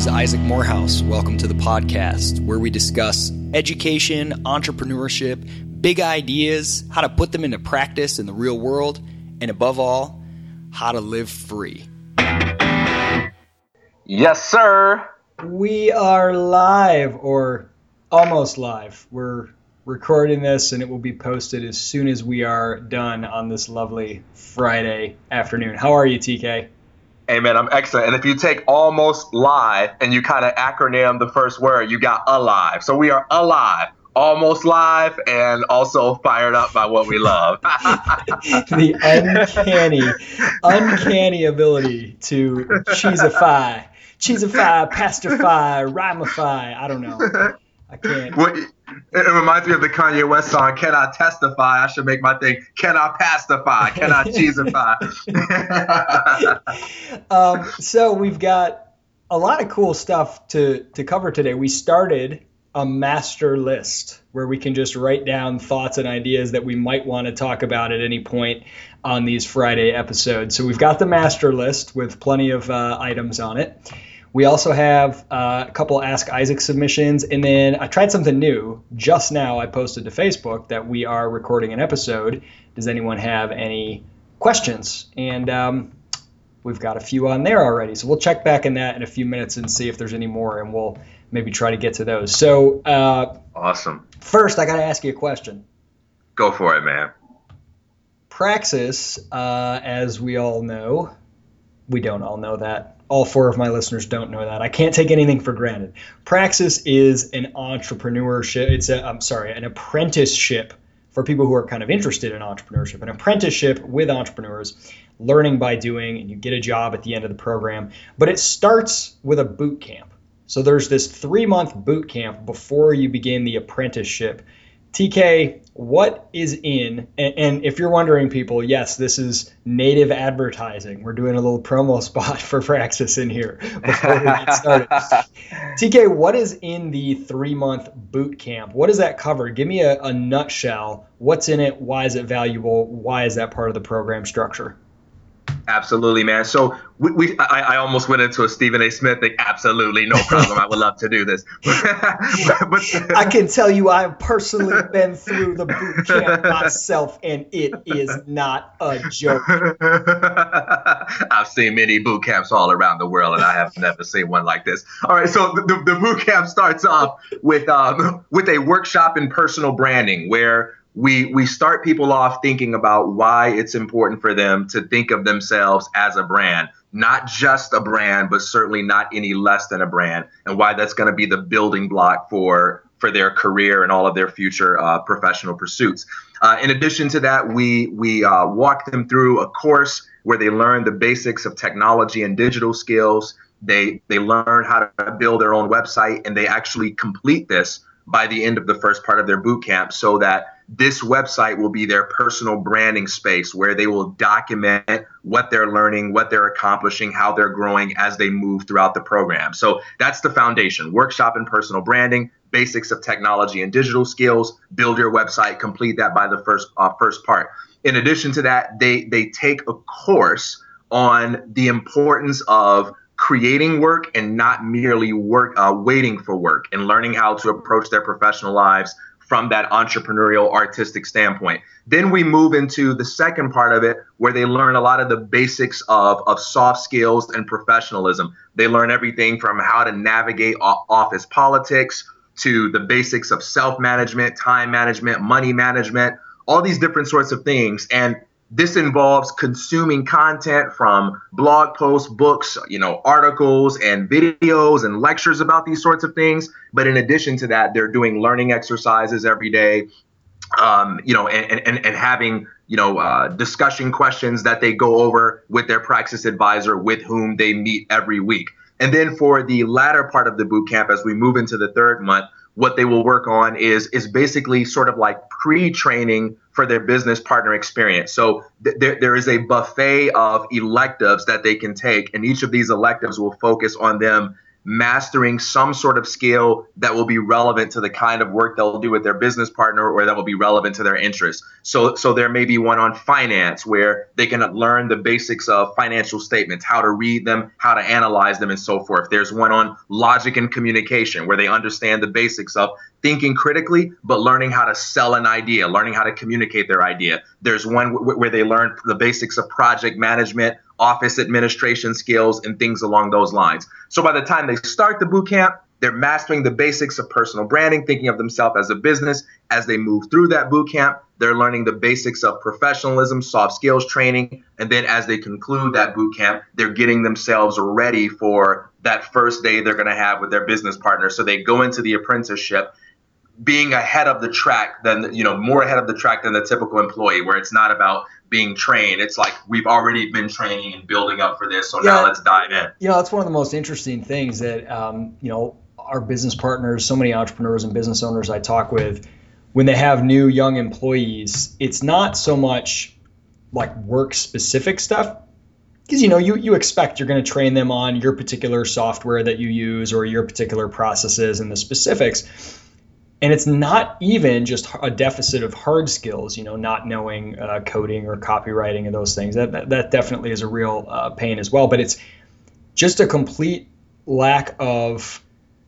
This is Isaac Morehouse. Welcome to the podcast where we discuss education, entrepreneurship, big ideas, how to put them into practice in the real world, and above all, how to live free. Yes, sir. We are live or almost live. We're recording this and it will be posted as soon as we are done on this lovely Friday afternoon. How are you, TK? Hey man, I'm excellent. And if you take almost live and you kind of acronym the first word, you got alive. So we are alive, almost live, and also fired up by what we love. the uncanny, uncanny ability to cheesify, cheesify, pastify, rhymify. I don't know. I can't. What, it reminds me of the Kanye West song, Can I Testify? I should make my thing, Can I Pacify? Can I Cheesify? um, so we've got a lot of cool stuff to, to cover today. We started a master list where we can just write down thoughts and ideas that we might want to talk about at any point on these Friday episodes. So we've got the master list with plenty of uh, items on it. We also have uh, a couple Ask Isaac submissions, and then I tried something new just now. I posted to Facebook that we are recording an episode. Does anyone have any questions? And um, we've got a few on there already, so we'll check back in that in a few minutes and see if there's any more, and we'll maybe try to get to those. So, uh, awesome. First, I got to ask you a question. Go for it, man. Praxis, uh, as we all know, we don't all know that all four of my listeners don't know that. I can't take anything for granted. Praxis is an entrepreneurship. It's a I'm sorry, an apprenticeship for people who are kind of interested in entrepreneurship. An apprenticeship with entrepreneurs, learning by doing, and you get a job at the end of the program. But it starts with a boot camp. So there's this three month boot camp before you begin the apprenticeship TK, what is in, and, and, if you're wondering, people, yes, this is native advertising. We're doing a little promo spot for Praxis in here before we get started. TK, what is in the three month boot camp? What does that cover? Give me a, a nutshell. What's in it? Why is it valuable? Why is that part of the program structure? Absolutely, man. So we, we I, I, almost went into a Stephen A. Smith thing. Absolutely, no problem. I would love to do this. but, I can tell you, I've personally been through the boot camp myself, and it is not a joke. I've seen many boot camps all around the world, and I have never seen one like this. All right, so the, the boot camp starts off with um, with a workshop in personal branding where we we start people off thinking about why it's important for them to think of themselves as a brand not just a brand but certainly not any less than a brand and why that's going to be the building block for for their career and all of their future uh, professional pursuits. Uh, in addition to that we we uh, walk them through a course where they learn the basics of technology and digital skills. They they learn how to build their own website and they actually complete this by the end of the first part of their boot camp so that this website will be their personal branding space where they will document what they're learning, what they're accomplishing, how they're growing as they move throughout the program. So that's the foundation workshop and personal branding, basics of technology and digital skills, build your website, complete that by the first, uh, first part. In addition to that, they, they take a course on the importance of creating work and not merely work uh, waiting for work and learning how to approach their professional lives from that entrepreneurial artistic standpoint. Then we move into the second part of it where they learn a lot of the basics of, of soft skills and professionalism. They learn everything from how to navigate office politics to the basics of self management, time management, money management, all these different sorts of things. And this involves consuming content from blog posts, books, you know, articles and videos and lectures about these sorts of things. But in addition to that, they're doing learning exercises every day, um, you know, and, and, and having, you know, uh, discussion questions that they go over with their praxis advisor with whom they meet every week. And then for the latter part of the boot camp, as we move into the third month, what they will work on is is basically sort of like pre-training for their business partner experience. So th- there, there is a buffet of electives that they can take, and each of these electives will focus on them mastering some sort of skill that will be relevant to the kind of work they'll do with their business partner or that will be relevant to their interests. So so there may be one on finance where they can learn the basics of financial statements, how to read them, how to analyze them and so forth. There's one on logic and communication where they understand the basics of thinking critically but learning how to sell an idea, learning how to communicate their idea. There's one w- where they learn the basics of project management, office administration skills and things along those lines. So by the time they start the boot camp, they're mastering the basics of personal branding, thinking of themselves as a business. As they move through that boot camp, they're learning the basics of professionalism, soft skills training. And then as they conclude that boot camp, they're getting themselves ready for that first day they're going to have with their business partner. So they go into the apprenticeship being ahead of the track than you know more ahead of the track than the typical employee where it's not about being trained. It's like we've already been training and building up for this so yeah, now let's dive in. You know that's one of the most interesting things that um, you know our business partners so many entrepreneurs and business owners i talk with when they have new young employees it's not so much like work specific stuff because you know you, you expect you're going to train them on your particular software that you use or your particular processes and the specifics and it's not even just a deficit of hard skills you know not knowing uh, coding or copywriting and those things. That, that, that definitely is a real uh, pain as well. But it's just a complete lack of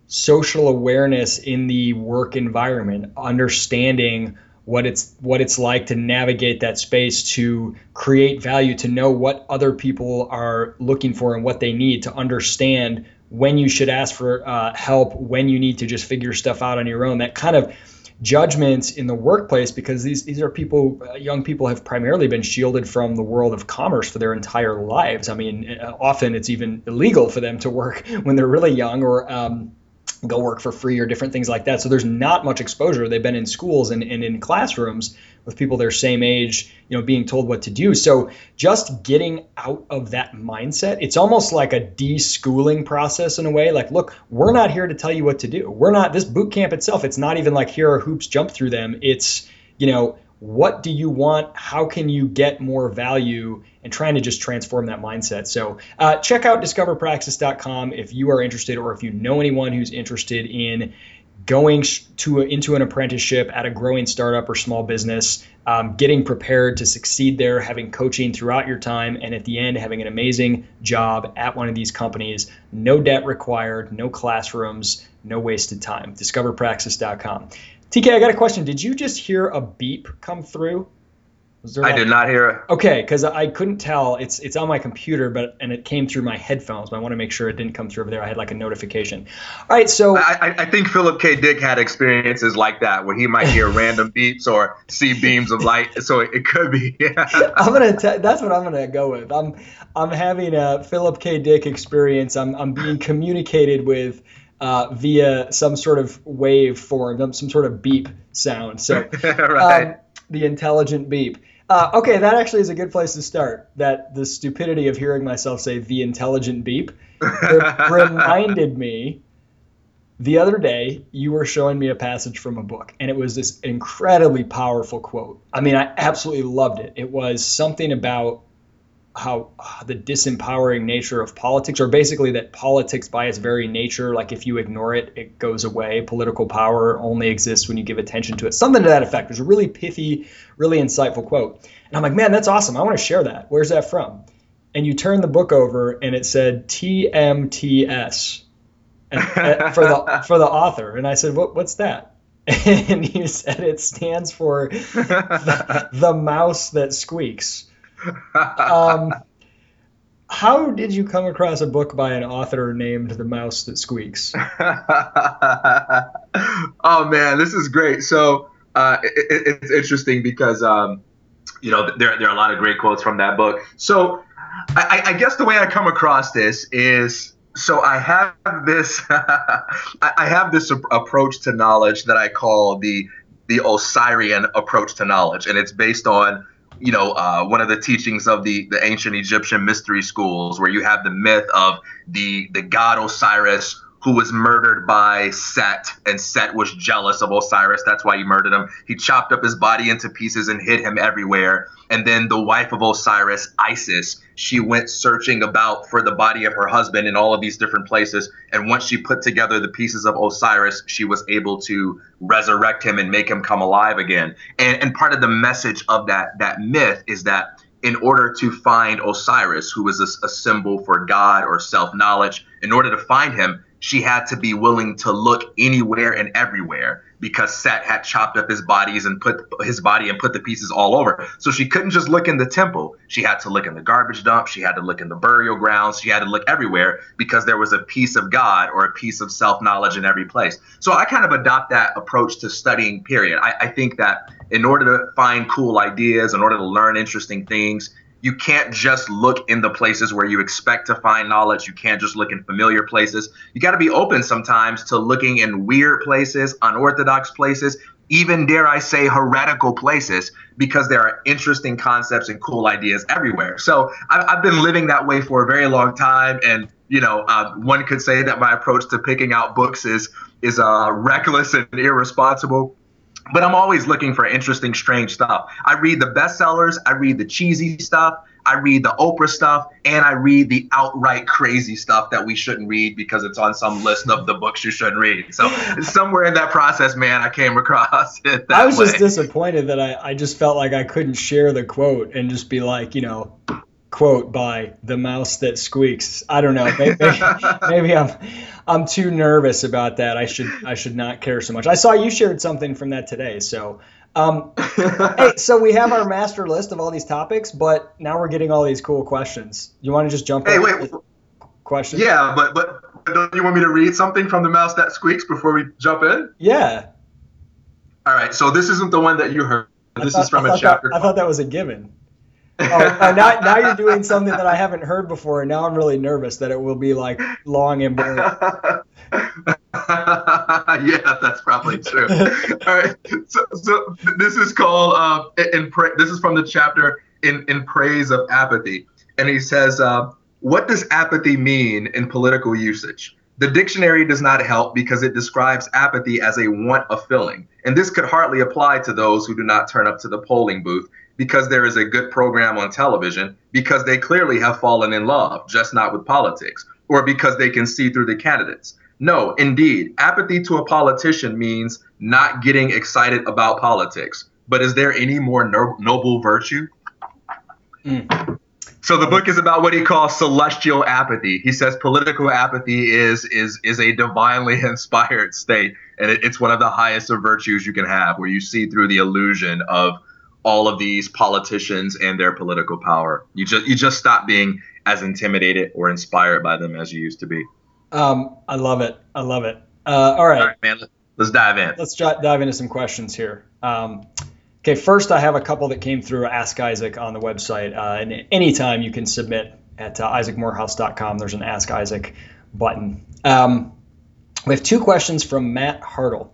social awareness in the work environment understanding what it's what it's like to navigate that space to create value to know what other people are looking for and what they need to understand when you should ask for uh, help, when you need to just figure stuff out on your own. That kind of judgments in the workplace because these these are people uh, young people have primarily been shielded from the world of commerce for their entire lives i mean uh, often it's even illegal for them to work when they're really young or um, go work for free or different things like that so there's not much exposure they've been in schools and, and in classrooms with people their same age, you know, being told what to do. So just getting out of that mindset, it's almost like a deschooling process in a way. Like, look, we're not here to tell you what to do. We're not this boot camp itself. It's not even like here are hoops, jump through them. It's, you know, what do you want? How can you get more value? And trying to just transform that mindset. So uh, check out discoverpraxis.com if you are interested, or if you know anyone who's interested in going to into an apprenticeship at a growing startup or small business, um, getting prepared to succeed there, having coaching throughout your time, and at the end having an amazing job at one of these companies. No debt required, no classrooms, no wasted time. DiscoverPraxis.com. TK, I got a question. Did you just hear a beep come through? I did not hear it. Okay, because I couldn't tell. It's it's on my computer, but and it came through my headphones. But I want to make sure it didn't come through over there. I had like a notification. All right, so I, I think Philip K. Dick had experiences like that where he might hear random beeps or see beams of light. So it, it could be. Yeah. I'm gonna. T- that's what I'm gonna go with. I'm I'm having a Philip K. Dick experience. I'm I'm being communicated with. Uh, via some sort of wave form, some sort of beep sound. So, right. um, the intelligent beep. Uh, okay, that actually is a good place to start. That the stupidity of hearing myself say the intelligent beep reminded me the other day you were showing me a passage from a book and it was this incredibly powerful quote. I mean, I absolutely loved it. It was something about how uh, the disempowering nature of politics, or basically that politics by its very nature, like if you ignore it, it goes away. Political power only exists when you give attention to it. Something to that effect. It was a really pithy, really insightful quote. And I'm like, man, that's awesome. I want to share that. Where's that from? And you turn the book over and it said TMTS and, for the for the author. And I said, what, what's that? And you said it stands for the, the mouse that squeaks um, how did you come across a book by an author named The Mouse That Squeaks? oh man, this is great. So uh, it, it's interesting because um, you know there there are a lot of great quotes from that book. So I, I guess the way I come across this is so I have this I have this approach to knowledge that I call the the Osirian approach to knowledge, and it's based on you know, uh, one of the teachings of the, the ancient Egyptian mystery schools, where you have the myth of the the god Osiris who was murdered by Set, and Set was jealous of Osiris. That's why he murdered him. He chopped up his body into pieces and hid him everywhere. And then the wife of Osiris, Isis, she went searching about for the body of her husband in all of these different places. And once she put together the pieces of Osiris, she was able to resurrect him and make him come alive again. And, and part of the message of that that myth is that in order to find Osiris, who was a, a symbol for God or self knowledge, in order to find him, she had to be willing to look anywhere and everywhere because Set had chopped up his bodies and put his body and put the pieces all over. So she couldn't just look in the temple. She had to look in the garbage dump. She had to look in the burial grounds. She had to look everywhere because there was a piece of God or a piece of self knowledge in every place. So I kind of adopt that approach to studying, period. I, I think that in order to find cool ideas, in order to learn interesting things, you can't just look in the places where you expect to find knowledge. You can't just look in familiar places. You got to be open sometimes to looking in weird places, unorthodox places, even dare I say heretical places, because there are interesting concepts and cool ideas everywhere. So I've, I've been living that way for a very long time. And, you know, uh, one could say that my approach to picking out books is, is uh, reckless and irresponsible but I'm always looking for interesting, strange stuff. I read the bestsellers, I read the cheesy stuff, I read the Oprah stuff, and I read the outright crazy stuff that we shouldn't read because it's on some list of the books you shouldn't read. So somewhere in that process, man, I came across it. I was way. just disappointed that I, I just felt like I couldn't share the quote and just be like, you know, quote by the mouse that squeaks. I don't know. Maybe, maybe I'm I'm too nervous about that. I should I should not care so much. I saw you shared something from that today. So um, hey, so we have our master list of all these topics, but now we're getting all these cool questions. You want to just jump? Hey, wait. Question. Yeah, but but don't you want me to read something from the mouse that squeaks before we jump in? Yeah. All right. So this isn't the one that you heard. This thought, is from a chapter. That, I thought that was a given. Oh, now, now you're doing something that I haven't heard before, and now I'm really nervous that it will be like long and boring. yeah, that's probably true. All right, so, so this is called uh, in pra- this is from the chapter in in praise of apathy, and he says, uh, "What does apathy mean in political usage?" The dictionary does not help because it describes apathy as a want of feeling, and this could hardly apply to those who do not turn up to the polling booth because there is a good program on television, because they clearly have fallen in love, just not with politics, or because they can see through the candidates. No, indeed, apathy to a politician means not getting excited about politics. But is there any more no- noble virtue? Mm. So the book is about what he calls celestial apathy. He says political apathy is is is a divinely inspired state, and it, it's one of the highest of virtues you can have, where you see through the illusion of all of these politicians and their political power. You just you just stop being as intimidated or inspired by them as you used to be. Um, I love it. I love it. Uh, all, right. all right, man. Let's dive in. Let's dive into some questions here. Um, okay, first I have a couple that came through Ask Isaac on the website, uh, and anytime you can submit at uh, isaacmorehouse.com. There's an Ask Isaac button. Um, we have two questions from Matt Hartle.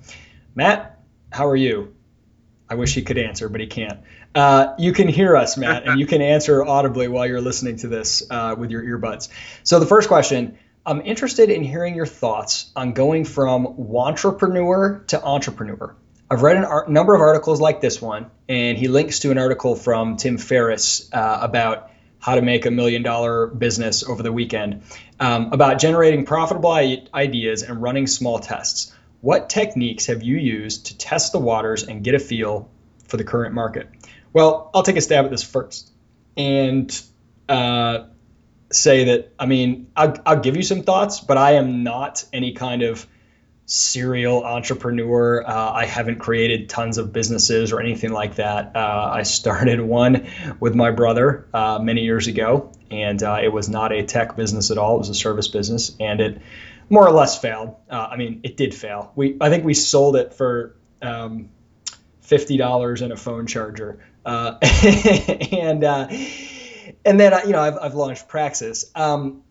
Matt, how are you? I wish he could answer, but he can't. Uh, you can hear us, Matt, and you can answer audibly while you're listening to this uh, with your earbuds. So the first question I'm interested in hearing your thoughts on going from wantrepreneur to entrepreneur. I've read a ar- number of articles like this one, and he links to an article from Tim Ferriss uh, about how to make a million dollar business over the weekend, um, about generating profitable ideas and running small tests. What techniques have you used to test the waters and get a feel for the current market? Well, I'll take a stab at this first and uh, say that, I mean, I'll, I'll give you some thoughts, but I am not any kind of serial entrepreneur. Uh, I haven't created tons of businesses or anything like that. Uh, I started one with my brother uh, many years ago, and uh, it was not a tech business at all. It was a service business, and it more or less failed. Uh, I mean, it did fail. We I think we sold it for um, fifty dollars and a phone charger, uh, and uh, and then you know I've, I've launched Praxis. Um,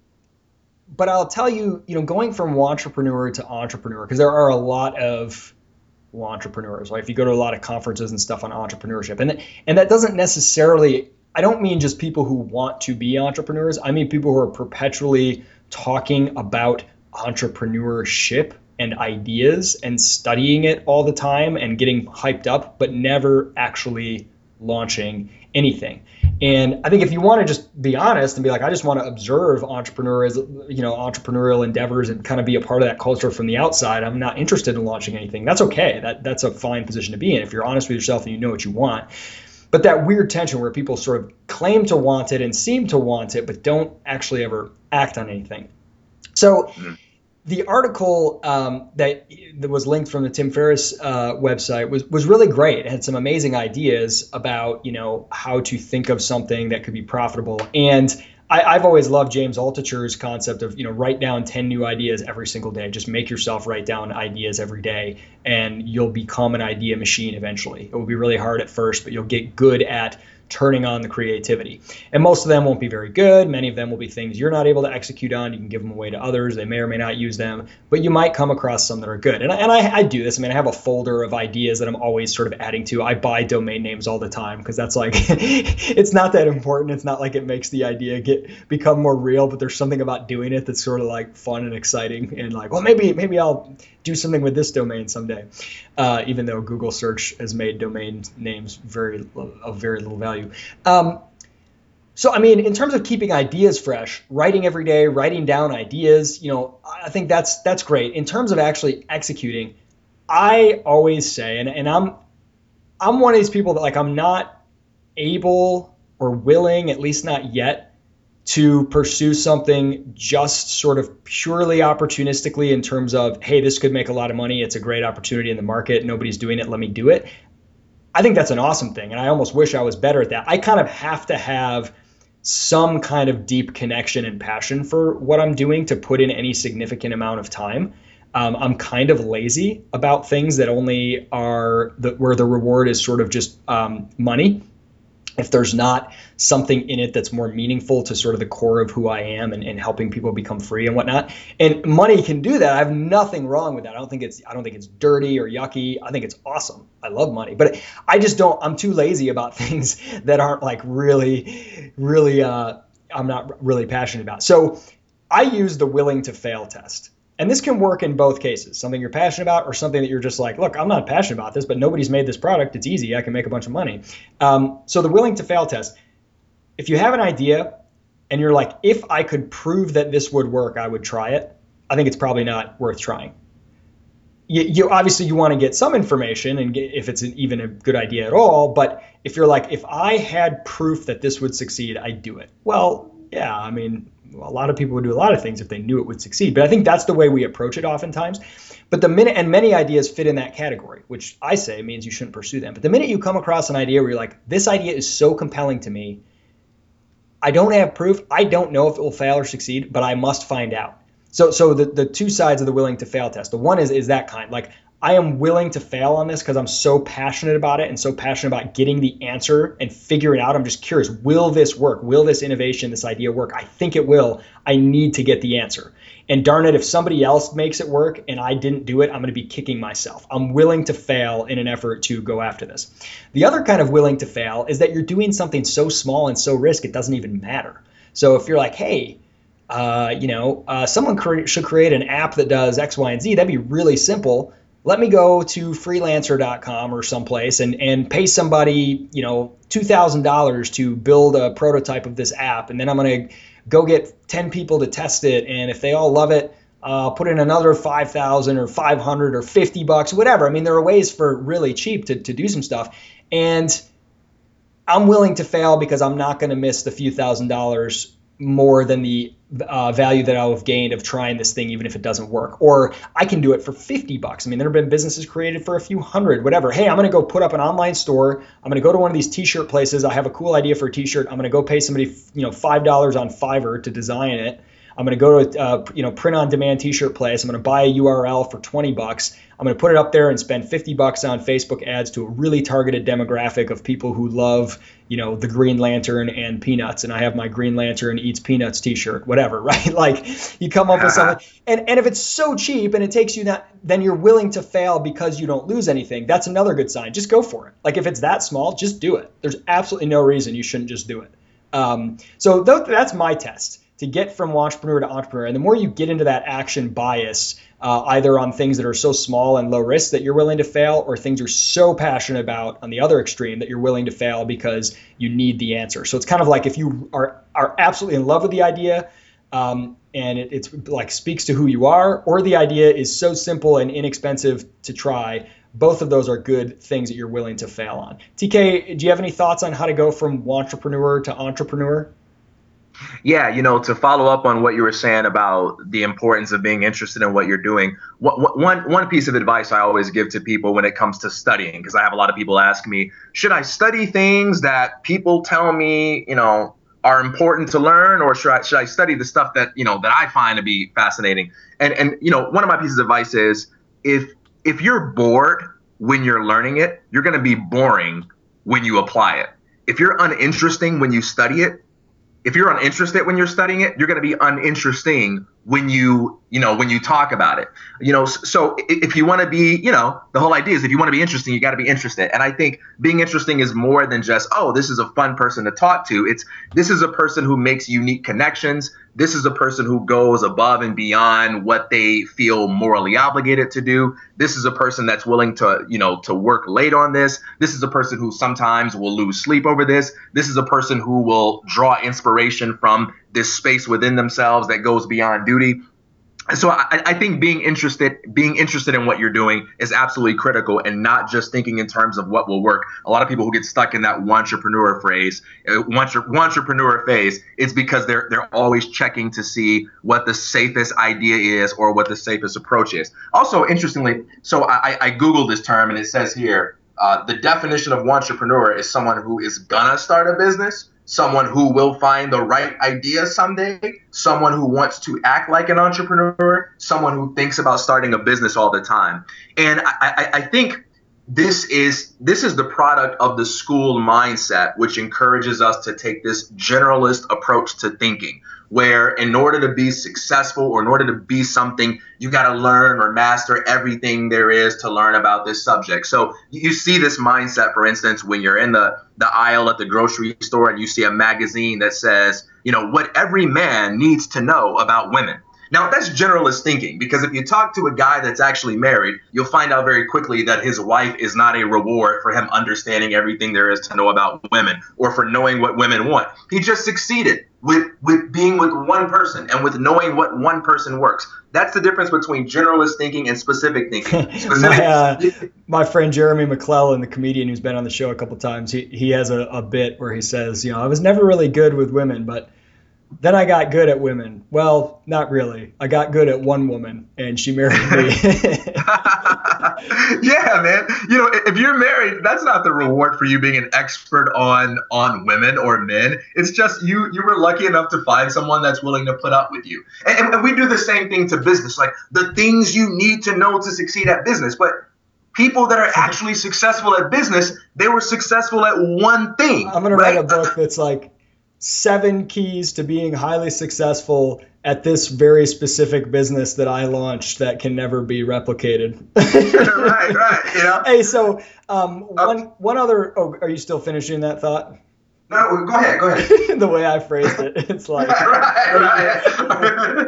but I'll tell you, you know, going from wantrepreneur to entrepreneur, because there are a lot of wantrepreneurs. Like if you go to a lot of conferences and stuff on entrepreneurship, and and that doesn't necessarily. I don't mean just people who want to be entrepreneurs. I mean people who are perpetually talking about entrepreneurship and ideas and studying it all the time and getting hyped up, but never actually launching anything. And I think if you want to just be honest and be like, I just want to observe entrepreneurs, you know, entrepreneurial endeavors and kind of be a part of that culture from the outside, I'm not interested in launching anything. That's okay. That that's a fine position to be in if you're honest with yourself and you know what you want. But that weird tension where people sort of claim to want it and seem to want it, but don't actually ever act on anything. So. Mm-hmm the article um, that that was linked from the Tim Ferriss uh, website was was really great. It had some amazing ideas about you know how to think of something that could be profitable. And I, have always loved James Altucher's concept of you know write down ten new ideas every single day. Just make yourself write down ideas every day, and you'll become an idea machine eventually. It will be really hard at first, but you'll get good at turning on the creativity. And most of them won't be very good. Many of them will be things you're not able to execute on. You can give them away to others. They may or may not use them, but you might come across some that are good. And, and I, I do this. I mean, I have a folder of ideas that I'm always sort of adding to. I buy domain names all the time because that's like, it's not that important. It's not like it makes the idea get become more real, but there's something about doing it that's sort of like fun and exciting and like, well, maybe maybe I'll do something with this domain someday. Uh, even though Google search has made domain names very of very little value. Um, so I mean, in terms of keeping ideas fresh, writing every day, writing down ideas, you know, I think that's that's great. In terms of actually executing, I always say, and, and I'm I'm one of these people that like I'm not able or willing, at least not yet, to pursue something just sort of purely opportunistically in terms of, hey, this could make a lot of money. It's a great opportunity in the market. Nobody's doing it. Let me do it. I think that's an awesome thing. And I almost wish I was better at that. I kind of have to have some kind of deep connection and passion for what I'm doing to put in any significant amount of time. Um, I'm kind of lazy about things that only are the, where the reward is sort of just um, money if there's not something in it that's more meaningful to sort of the core of who I am and, and, helping people become free and whatnot. And money can do that. I have nothing wrong with that. I don't think it's I don't think it's dirty or yucky. I think it's awesome. I love money. But I just don't I'm too lazy about things that aren't like really, really uh, I'm not really passionate about. So I use the willing to fail test. And this can work in both cases something you're passionate about or something that you're just like, look, I'm not passionate about this, but nobody's made this product. It's easy. I can make a bunch of money. Um, so the willing to fail test if you have an idea and you're like, if I could prove that this would work, I would try it, I think it's probably not worth trying. You, you obviously you want to get some information and get, if it's an, even a good idea at all. But if you're like, if I had proof that this would succeed, I'd do it. Well, yeah, I mean, a lot of people would do a lot of things if they knew it would succeed. But I think that's the way we approach it oftentimes. But the minute, and many ideas fit in that category, which I say means you shouldn't pursue them. But the minute you come across an idea where you're like, this idea is so compelling to me, I don't have proof. I don't know if it will fail or succeed, but I must find out. So, so the, the two sides of the willing to fail test. The one is is that kind, like I am willing to fail on this because I'm so passionate about it and so passionate about getting the answer and figure it out. I'm just curious, will this work? Will this innovation, this idea work? I think it will. I need to get the answer. And darn it, if somebody else makes it work and I didn't do it, I'm going to be kicking myself. I'm willing to fail in an effort to go after this. The other kind of willing to fail is that you're doing something so small and so risk it doesn't even matter. So if you're like, hey, uh, you know, uh, someone cre- should create an app that does X, Y, and Z. That'd be really simple let me go to freelancer.com or someplace and, and pay somebody, you know, $2,000 to build a prototype of this app. And then I'm going to go get 10 people to test it. And if they all love it, uh, put in another 5,000 or 500 or 50 bucks, whatever. I mean, there are ways for really cheap to, to do some stuff. And I'm willing to fail because I'm not going to miss the few thousand dollars more than the uh, value that I'll have gained of trying this thing, even if it doesn't work. Or I can do it for 50 bucks. I mean, there have been businesses created for a few hundred, whatever. Hey, I'm going to go put up an online store. I'm going to go to one of these t-shirt places. I have a cool idea for a t-shirt. I'm going to go pay somebody, you know, $5 on Fiverr to design it. I'm going to go to, uh, you know, print on demand t-shirt place. I'm going to buy a URL for 20 bucks. I'm going to put it up there and spend 50 bucks on Facebook ads to a really targeted demographic of people who love, you know, the Green Lantern and peanuts. And I have my Green Lantern eats peanuts T-shirt, whatever, right? Like you come up with something, and and if it's so cheap and it takes you that, then you're willing to fail because you don't lose anything. That's another good sign. Just go for it. Like if it's that small, just do it. There's absolutely no reason you shouldn't just do it. Um, so th- that's my test. to get from wantrepreneur to entrepreneur. And the more you get into that action bias, uh, either on things that are so small and low risk that you're willing to fail, or things you're so passionate about on the other extreme that you're willing to fail because you need the answer. So it's kind of like if you are are absolutely in love with the idea. Um, and it, it's like speaks to who you are, or the idea is so simple and inexpensive to try. Both of those are good things that you're willing to fail on. TK, do you have any thoughts on how to go from wantrepreneur to entrepreneur? Yeah, you know, to follow up on what you were saying about the importance of being interested in what you're doing, one one piece of advice I always give to people when it comes to studying, because I have a lot of people ask me, should I study things that people tell me, you know, are important to learn, or should I should I study the stuff that you know that I find to be fascinating? And and you know, one of my pieces of advice is if if you're bored when you're learning it, you're going to be boring when you apply it. If you're uninteresting when you study it, if you're uninterested when you're studying it, you're going to be uninteresting when you, you know, when you talk about it. You know, so if you want to be, you know, the whole idea is if you want to be interesting, you got to be interested. And I think being interesting is more than just, oh, this is a fun person to talk to. It's this is a person who makes unique connections this is a person who goes above and beyond what they feel morally obligated to do. This is a person that's willing to, you know, to work late on this. This is a person who sometimes will lose sleep over this. This is a person who will draw inspiration from this space within themselves that goes beyond duty. So I, I, think being interested being interested in what you're doing is absolutely critical and not just thinking in terms of what will work. A lot of people who get stuck in that wantrepreneur phrase uh, wantrepreneur phase it's because they're they're always checking to see what the safest idea is or what the safest approach is. Also interestingly so i, I googled this term and it says here uh, the definition of wantrepreneur is someone who is gonna start a business someone who will find the right idea someday, someone who wants to act like an entrepreneur, someone who thinks about starting a business all the time. And I, I, I think this is this is the product of the school mindset, which encourages us to take this generalist approach to thinking where in order to be successful or in order to be something, you got to learn or master everything there is to learn about this subject. So you see this mindset, for instance, when you're in the, the aisle at the grocery store and you see a magazine that says, you know, what every man needs to know about women. Now, that's generalist thinking because if you talk to a guy that's actually married, you'll find out very quickly that his wife is not a reward for him understanding everything there is to know about women or for knowing what women want. He just succeeded with with being with one person and with knowing what one person works. That's the difference between generalist thinking and specific thinking. Specific- my, uh, my, friend Jeremy McLellan, the comedian who's been on the show a couple times, he, he has a, a bit where he says, you know, I was never really good with women, but then I got good at women. Well, not really. I got good at one woman, and she married me. yeah, man. You know, if you're married, that's not the reward for you being an expert on on women or men. It's just you you were lucky enough to find someone that's willing to put up with you. And, and we do the same thing to business, like the things you need to know to succeed at business. But people that are actually successful at business, they were successful at one thing. I'm gonna right? write a book that's like seven keys to being highly successful at this very specific business that I launched that can never be replicated. right, right. Yeah. Hey, so um, one one other. Oh, are you still finishing that thought? No, go ahead, go ahead. the way I phrased it, it's like. right, right.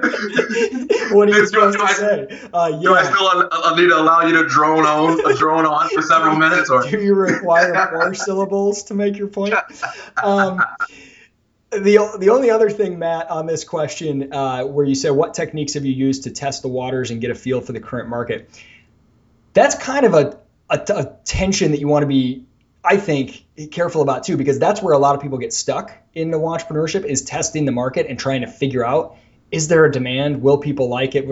what are you supposed to say? Uh, yeah. Do I still uh, need to allow you to drone on, drone on for several minutes, or do you require more syllables to make your point? Um, the the only other thing, Matt, on this question, uh, where you said what techniques have you used to test the waters and get a feel for the current market, that's kind of a, a, a tension that you want to be, I think, careful about too, because that's where a lot of people get stuck in the entrepreneurship is testing the market and trying to figure out is there a demand, will people like it,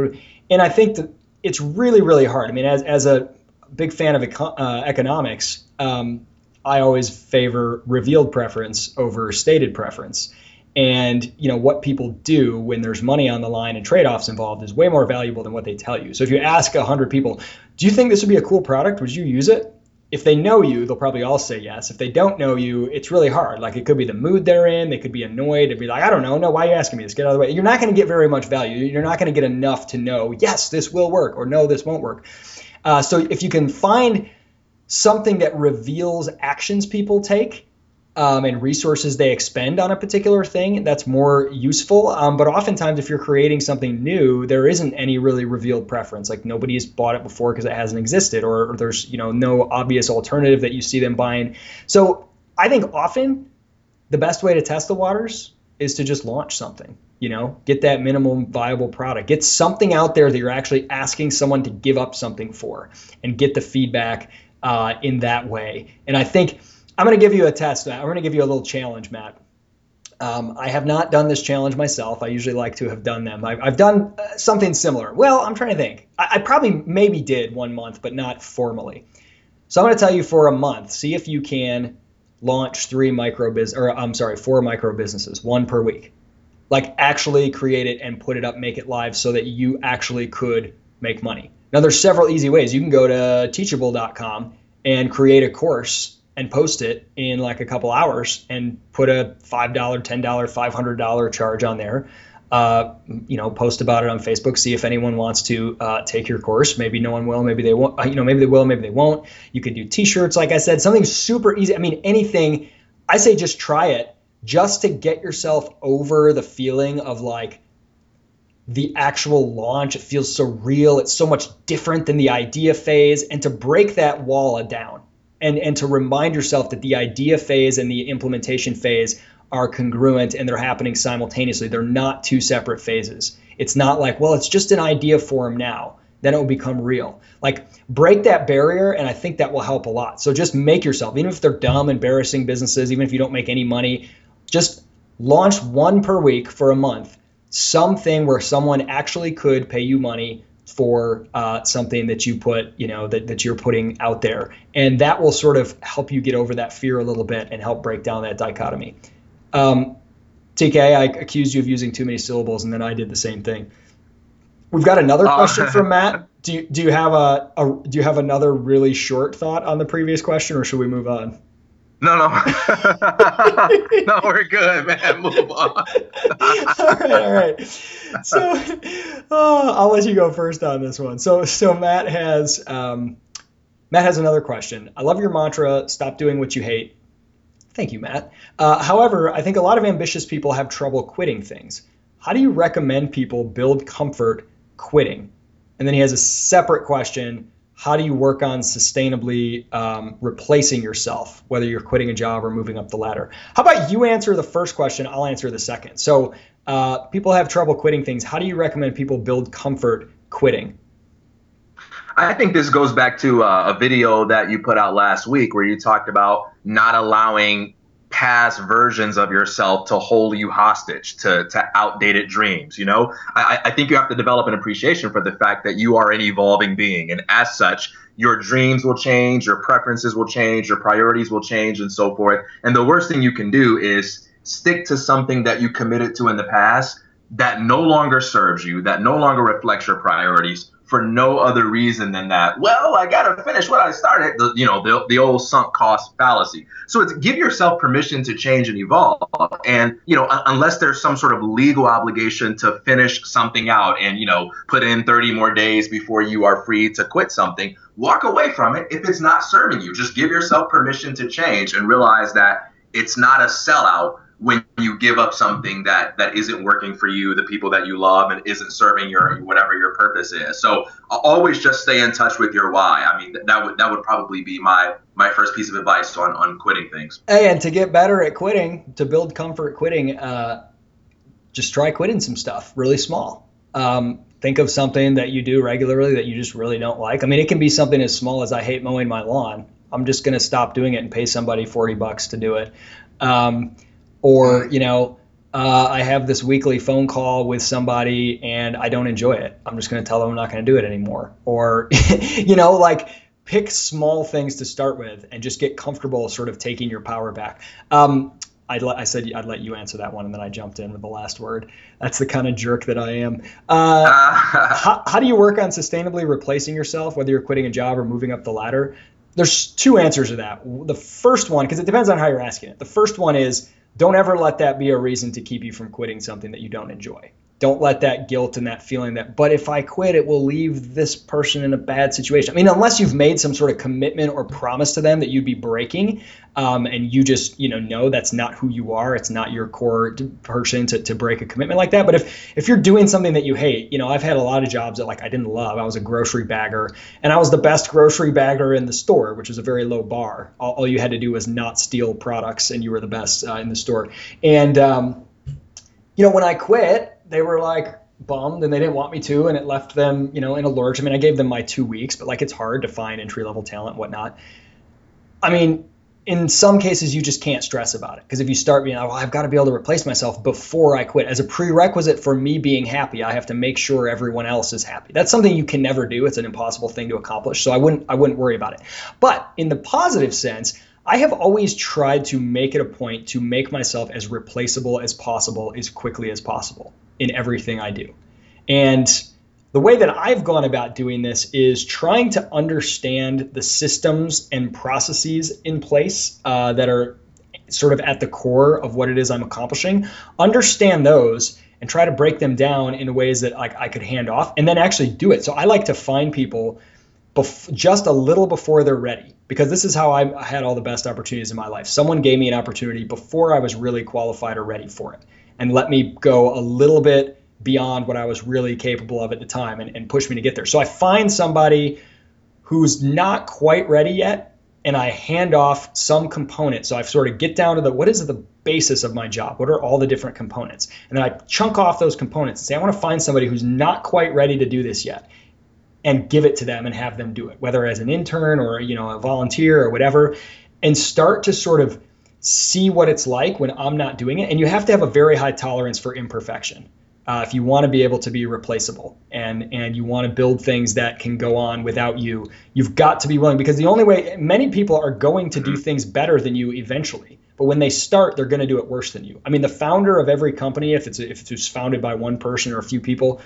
and I think that it's really really hard. I mean, as as a big fan of econ- uh, economics. Um, I always favor revealed preference over stated preference. And you know what people do when there's money on the line and trade-offs involved is way more valuable than what they tell you. So if you ask 100 people, "Do you think this would be a cool product? Would you use it?" If they know you, they'll probably all say yes. If they don't know you, it's really hard. Like it could be the mood they're in. They could be annoyed. They'd be like, I don't know. No, why are you asking me this? Get out of the way. You're not going to get very much value. You're not going to get enough to know, yes, this will work, or no, this won't work. Uh, so if you can find something that reveals actions people take, um, and resources they expend on a particular thing, that's more useful. Um, but oftentimes, if you're creating something new, there isn't any really revealed preference. Like nobody's bought it before because it hasn't existed, or, or there's you know no obvious alternative that you see them buying. So I think often the best way to test the waters is to just launch something. You know, get that minimum viable product. Get something out there that you're actually asking someone to give up something for, and get the feedback uh, in that way. And I think I'm going to give you a test. I'm going to give you a little challenge, Matt. Um, I have not done this challenge myself. I usually like to have done them. I've, I've done uh, something similar. Well, I'm trying to think. I, I, probably maybe did one month, but not formally. So I'm going to tell you for a month, see if you can launch three micro business, or I'm sorry, four micro businesses, one per week. Like actually create it and put it up, make it live so that you actually could make money. Now there's several easy ways. You can go to teachable.com and create a course and post it in like a couple hours and put a $5 $10 $500 charge on there. Uh, you know post about it on facebook see if anyone wants to uh, take your course. Maybe no one will maybe they won't you know maybe they will maybe they won't. You could do t-shirts like i said something super easy. I mean anything i say just try it just to get yourself over the feeling of like the actual launch it feels so real it's so much different than the idea phase and to break that wall down and and to remind yourself that the idea phase and the implementation phase are congruent and they're happening simultaneously. They're not two separate phases. It's not like, well, it's just an idea form now. Then it will become real. Like break that barrier, and I think that will help a lot. So just make yourself, even if they're dumb, embarrassing businesses, even if you don't make any money, just launch one per week for a month. Something where someone actually could pay you money for uh, something that you put, you know, that, that you're putting out there. And that will sort of help you get over that fear a little bit and help break down that dichotomy. Um, TK, I accused you of using too many syllables, and then I did the same thing. We've got another uh, question from Matt. Do you, do you have a, a do you have another really short thought on the previous question, or should we move on? No, no, no, we're good, man. Move on. all right, all right. So, oh, I'll let you go first on this one. So, so Matt has um, Matt has another question. I love your mantra: "Stop doing what you hate." Thank you, Matt. Uh, however, I think a lot of ambitious people have trouble quitting things. How do you recommend people build comfort quitting? And then he has a separate question how do you work on sustainably um, replacing yourself, whether you're quitting a job or moving up the ladder? How about you answer the first question? I'll answer the second. So, uh, people have trouble quitting things. How do you recommend people build comfort quitting? I think this goes back to uh, a video that you put out last week where you talked about not allowing past versions of yourself to hold you hostage to, to outdated dreams. You know, I, I think you have to develop an appreciation for the fact that you are an evolving being. And as such, your dreams will change, your preferences will change, your priorities will change, and so forth. And the worst thing you can do is stick to something that you committed to in the past that no longer serves you, that no longer reflects your priorities for no other reason than that. Well, I got to finish what I started. The, you know, the, the old sunk cost fallacy. So it's give yourself permission to change and evolve. And you know, unless there's some sort of legal obligation to finish something out and you know put in 30 more days before you are free to quit something, walk away from it if it's not serving you. Just give yourself permission to change and realize that it's not a sellout when you give up something that that isn't working for you, the people that you love, and isn't serving your whatever your purpose is. So always just stay in touch with your why. I mean, that would that would probably be my my first piece of advice on on quitting things. Hey, and to get better at quitting, to build comfort quitting, uh, just try quitting some stuff really small. Um, think of something that you do regularly that you just really don't like. I mean, it can be something as small as I hate mowing my lawn. I'm just going to stop doing it and pay somebody 40 bucks to do it. Um, or you know uh, I have this weekly phone call with somebody and I don't enjoy it. I'm just going to tell them I'm not going to do it anymore. Or, you know, like pick small things to start with and just get comfortable sort of taking your power back. Um, I'd I said I'd let you answer that one, and then I jumped in with the last word. That's the kind of jerk that I am. Uh, how, how do you work on sustainably replacing yourself, whether you're quitting a job or moving up the ladder? There's two answers to that. The first one, because it depends on how you're asking it. The first one is don't ever let that be a reason to keep you from quitting something that you don't enjoy. Don't let that guilt and that feeling that but if i quit it will leave this person in a bad situation. I mean unless you've made some sort of commitment or promise to them that you'd be breaking um, and you just you know know that's not who you are it's not your core person to, to break a commitment like that. But if if you're doing something that you hate you know i've had a lot of jobs that like i didn't love. I was a grocery bagger and i was the best grocery bagger in the store which is a very low bar. All, all you had to do was not steal products and you were the best uh, in the store. And um, you know when i quit they were like bummed and they didn't want me to, and it left them, you know, in a lurch. I mean, I gave them my two weeks, but like it's hard to find entry level talent and whatnot. I mean, in some cases, you just can't stress about it because if you start being, oh, I've got to be able to replace myself before I quit, as a prerequisite for me being happy, I have to make sure everyone else is happy. That's something you can never do. It's an impossible thing to accomplish. So I wouldn't, I wouldn't worry about it. But in the positive sense, I have always tried to make it a point to make myself as replaceable as possible as quickly as possible in everything I do. And the way that I've gone about doing this is trying to understand the systems and processes in place uh, that are sort of at the core of what it is I'm accomplishing, understand those and try to break them down in ways that like I could hand off and then actually do it. So I like to find people bef- just a little before they're ready because this is how I had all the best opportunities in my life. Someone gave me an opportunity before I was really qualified or ready for it and let me go a little bit beyond what I was really capable of at the time and, and push me to get there. So I find somebody who's not quite ready yet and I hand off some component. So I sort of get down to the what is the basis of my job? What are all the different components? And then I chunk off those components and say, I want to find somebody who's not quite ready to do this yet and give it to them and have them do it, whether as an intern or you know a volunteer or whatever, and start to sort of see what it's like when I'm not doing it. And you have to have a very high tolerance for imperfection. Uh, if you want to be able to be replaceable and and you want to build things that can go on without you, you've got to be willing because the only way many people are going to do mm-hmm. things better than you eventually. But when they start, they're going to do it worse than you. I mean, the founder of every company, if it's if it's founded by one person or a few people,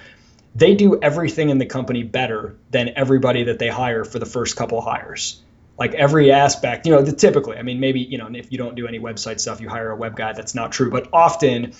they do everything in the company better than everybody that they hire for the first couple hires like every aspect, you know, the, typically, I mean, maybe, you know, if you don't do any website stuff, you hire a web guy, that's not true. But often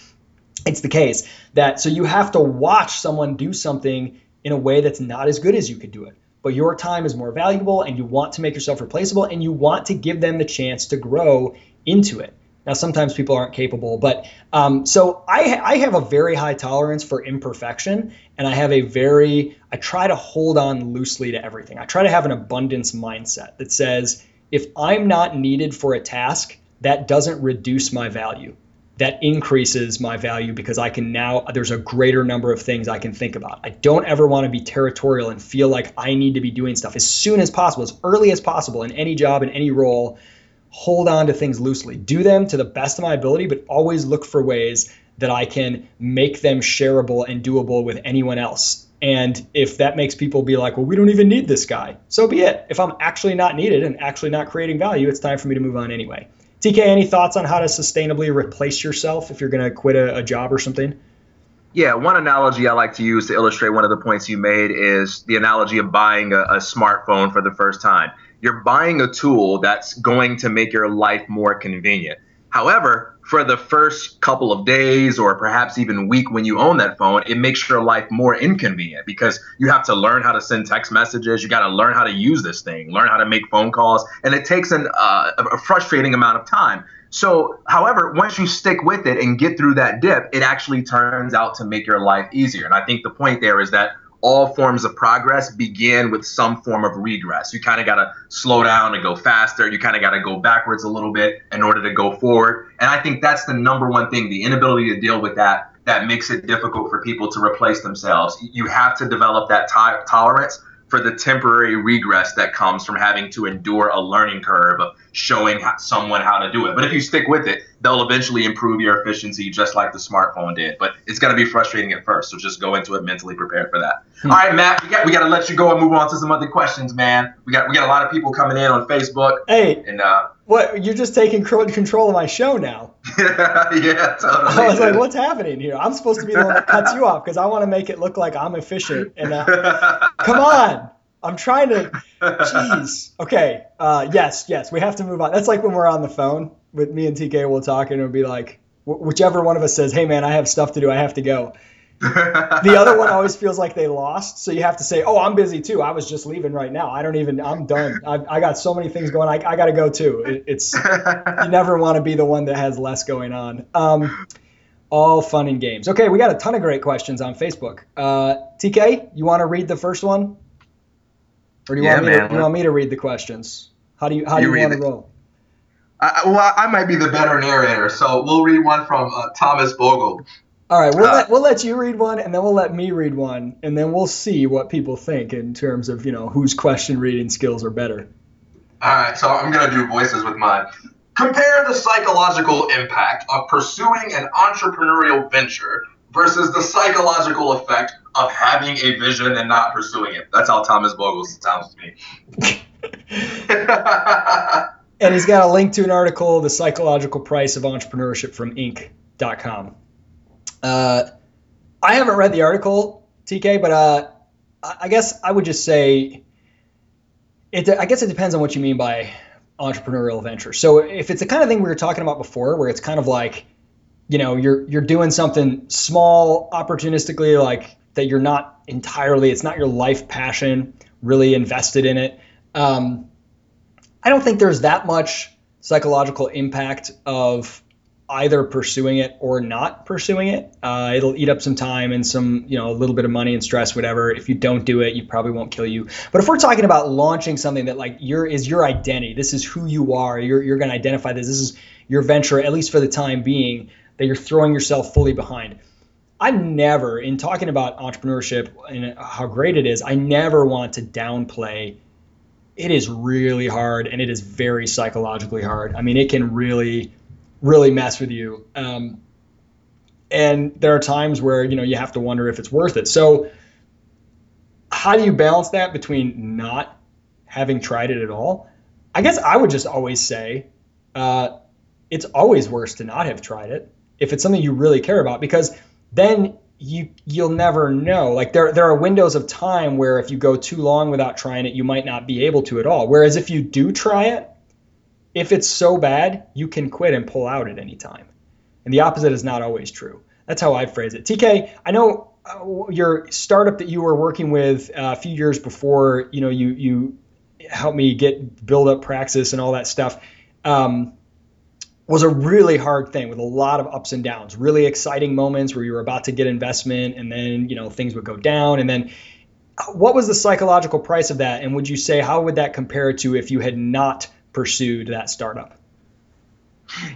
it's the case that so you have to watch someone do something in a way that's not as good as you could do it. But your time is more valuable and you want to make yourself replaceable and you want to give them the chance to grow into it. Now, sometimes people aren't capable, but um, so I, I have a very high tolerance for imperfection, and I have a very, I try to hold on loosely to everything. I try to have an abundance mindset that says if I'm not needed for a task, that doesn't reduce my value. That increases my value because I can now, there's a greater number of things I can think about. I don't ever want to be territorial and feel like I need to be doing stuff as soon as possible, as early as possible in any job, in any role hold on to things loosely. Do them to the best of my ability, but always look for ways that I can make them shareable and doable with anyone else. And if that makes people be like, well, we don't even need this guy, so be it. If I'm actually not needed and actually not creating value, it's time for me to move on anyway. TK, any thoughts on how to sustainably replace yourself if you're going to quit a, a job or something? Yeah, one analogy I like to use to illustrate one of the points you made is the analogy of buying a, a smartphone for the first time you're buying a tool that's going to make your life more convenient. However, for the first couple of days or perhaps even week when you own that phone, it makes your life more inconvenient because you have to learn how to send text messages. You got to learn how to use this thing, learn how to make phone calls, and it takes an, uh, a frustrating amount of time. So, however, once you stick with it and get through that dip, it actually turns out to make your life easier. And I think the point there is that all forms of progress begin with some form of regress. You kind of got to slow down and go faster. You kind of got to go backwards a little bit in order to go forward. And I think that's the number one thing the inability to deal with that that makes it difficult for people to replace themselves. You have to develop that to- tolerance for the temporary regress that comes from having to endure a learning curve of showing someone how to do it. But if you stick with it, they'll eventually improve your efficiency just like the smartphone did. But it's going to be frustrating at first, so just go into it mentally prepared for that. Hmm. All right, Matt, we got we got to let you go and move on to some other questions, man. We got we got a lot of people coming in on Facebook. Hey, and uh, what you're just taking control of my show now. yeah, totally. I was like, what's happening here? I'm supposed to be the one that cuts you off because I want to make it look like I'm efficient. And uh, come on. I'm trying to. Jeez. Okay. Uh, yes. Yes. We have to move on. That's like when we're on the phone with me and TK. We'll talk and it'll be like, whichever one of us says, "Hey, man, I have stuff to do. I have to go." the other one always feels like they lost. So you have to say, oh, I'm busy too. I was just leaving right now. I don't even, I'm done. I, I got so many things going. I, I got to go too. It, it's, you never want to be the one that has less going on. Um, all fun and games. Okay, we got a ton of great questions on Facebook. Uh, TK, you want to read the first one? Or do you, yeah, want, me to, you want me to read the questions? How do you, how you do you want to roll? I, well, I might be the better narrator, so we'll read one from uh, Thomas Bogle. All right, we'll uh, let we'll let you read one, and then we'll let me read one, and then we'll see what people think in terms of you know whose question reading skills are better. All right, so I'm gonna do voices with mine. Compare the psychological impact of pursuing an entrepreneurial venture versus the psychological effect of having a vision and not pursuing it. That's how Thomas Bogle sounds to me. and he's got a link to an article, The Psychological Price of Entrepreneurship from Inc.com. Uh, I haven't read the article, TK, but uh, I guess I would just say it. I guess it depends on what you mean by entrepreneurial venture. So if it's the kind of thing we were talking about before, where it's kind of like, you know, you're you're doing something small, opportunistically, like that you're not entirely, it's not your life passion, really invested in it. Um, I don't think there's that much psychological impact of either pursuing it or not pursuing it. Uh, it'll eat up some time and some, you know, a little bit of money and stress, whatever. If you don't do it, you probably won't kill you. But if we're talking about launching something that like your is your identity, this is who you are. You're you're going to identify this. This is your venture, at least for the time being, that you're throwing yourself fully behind. I never, in talking about entrepreneurship and how great it is, I never want to downplay. It is really hard and it is very psychologically hard. I mean, it can really really mess with you. Um, and there are times where you know you have to wonder if it's worth it. So how do you balance that between not having tried it at all? I guess I would just always say uh, it's always worse to not have tried it if it's something you really care about because then you you'll never know. Like there there are windows of time where if you go too long without trying it, you might not be able to at all. Whereas if you do try it, if it's so bad, you can quit and pull out at any time. And the opposite is not always true. That's how I'd phrase it. TK, I know uh, your startup that you were working with uh, a few years before, you know, you you helped me get build up Praxis and all that stuff. Um, was a really hard thing with a lot of ups and downs. Really exciting moments where you were about to get investment, and then you know things would go down, and then uh, what was the psychological price of that? And would you say how would that compare to if you had not pursued that startup?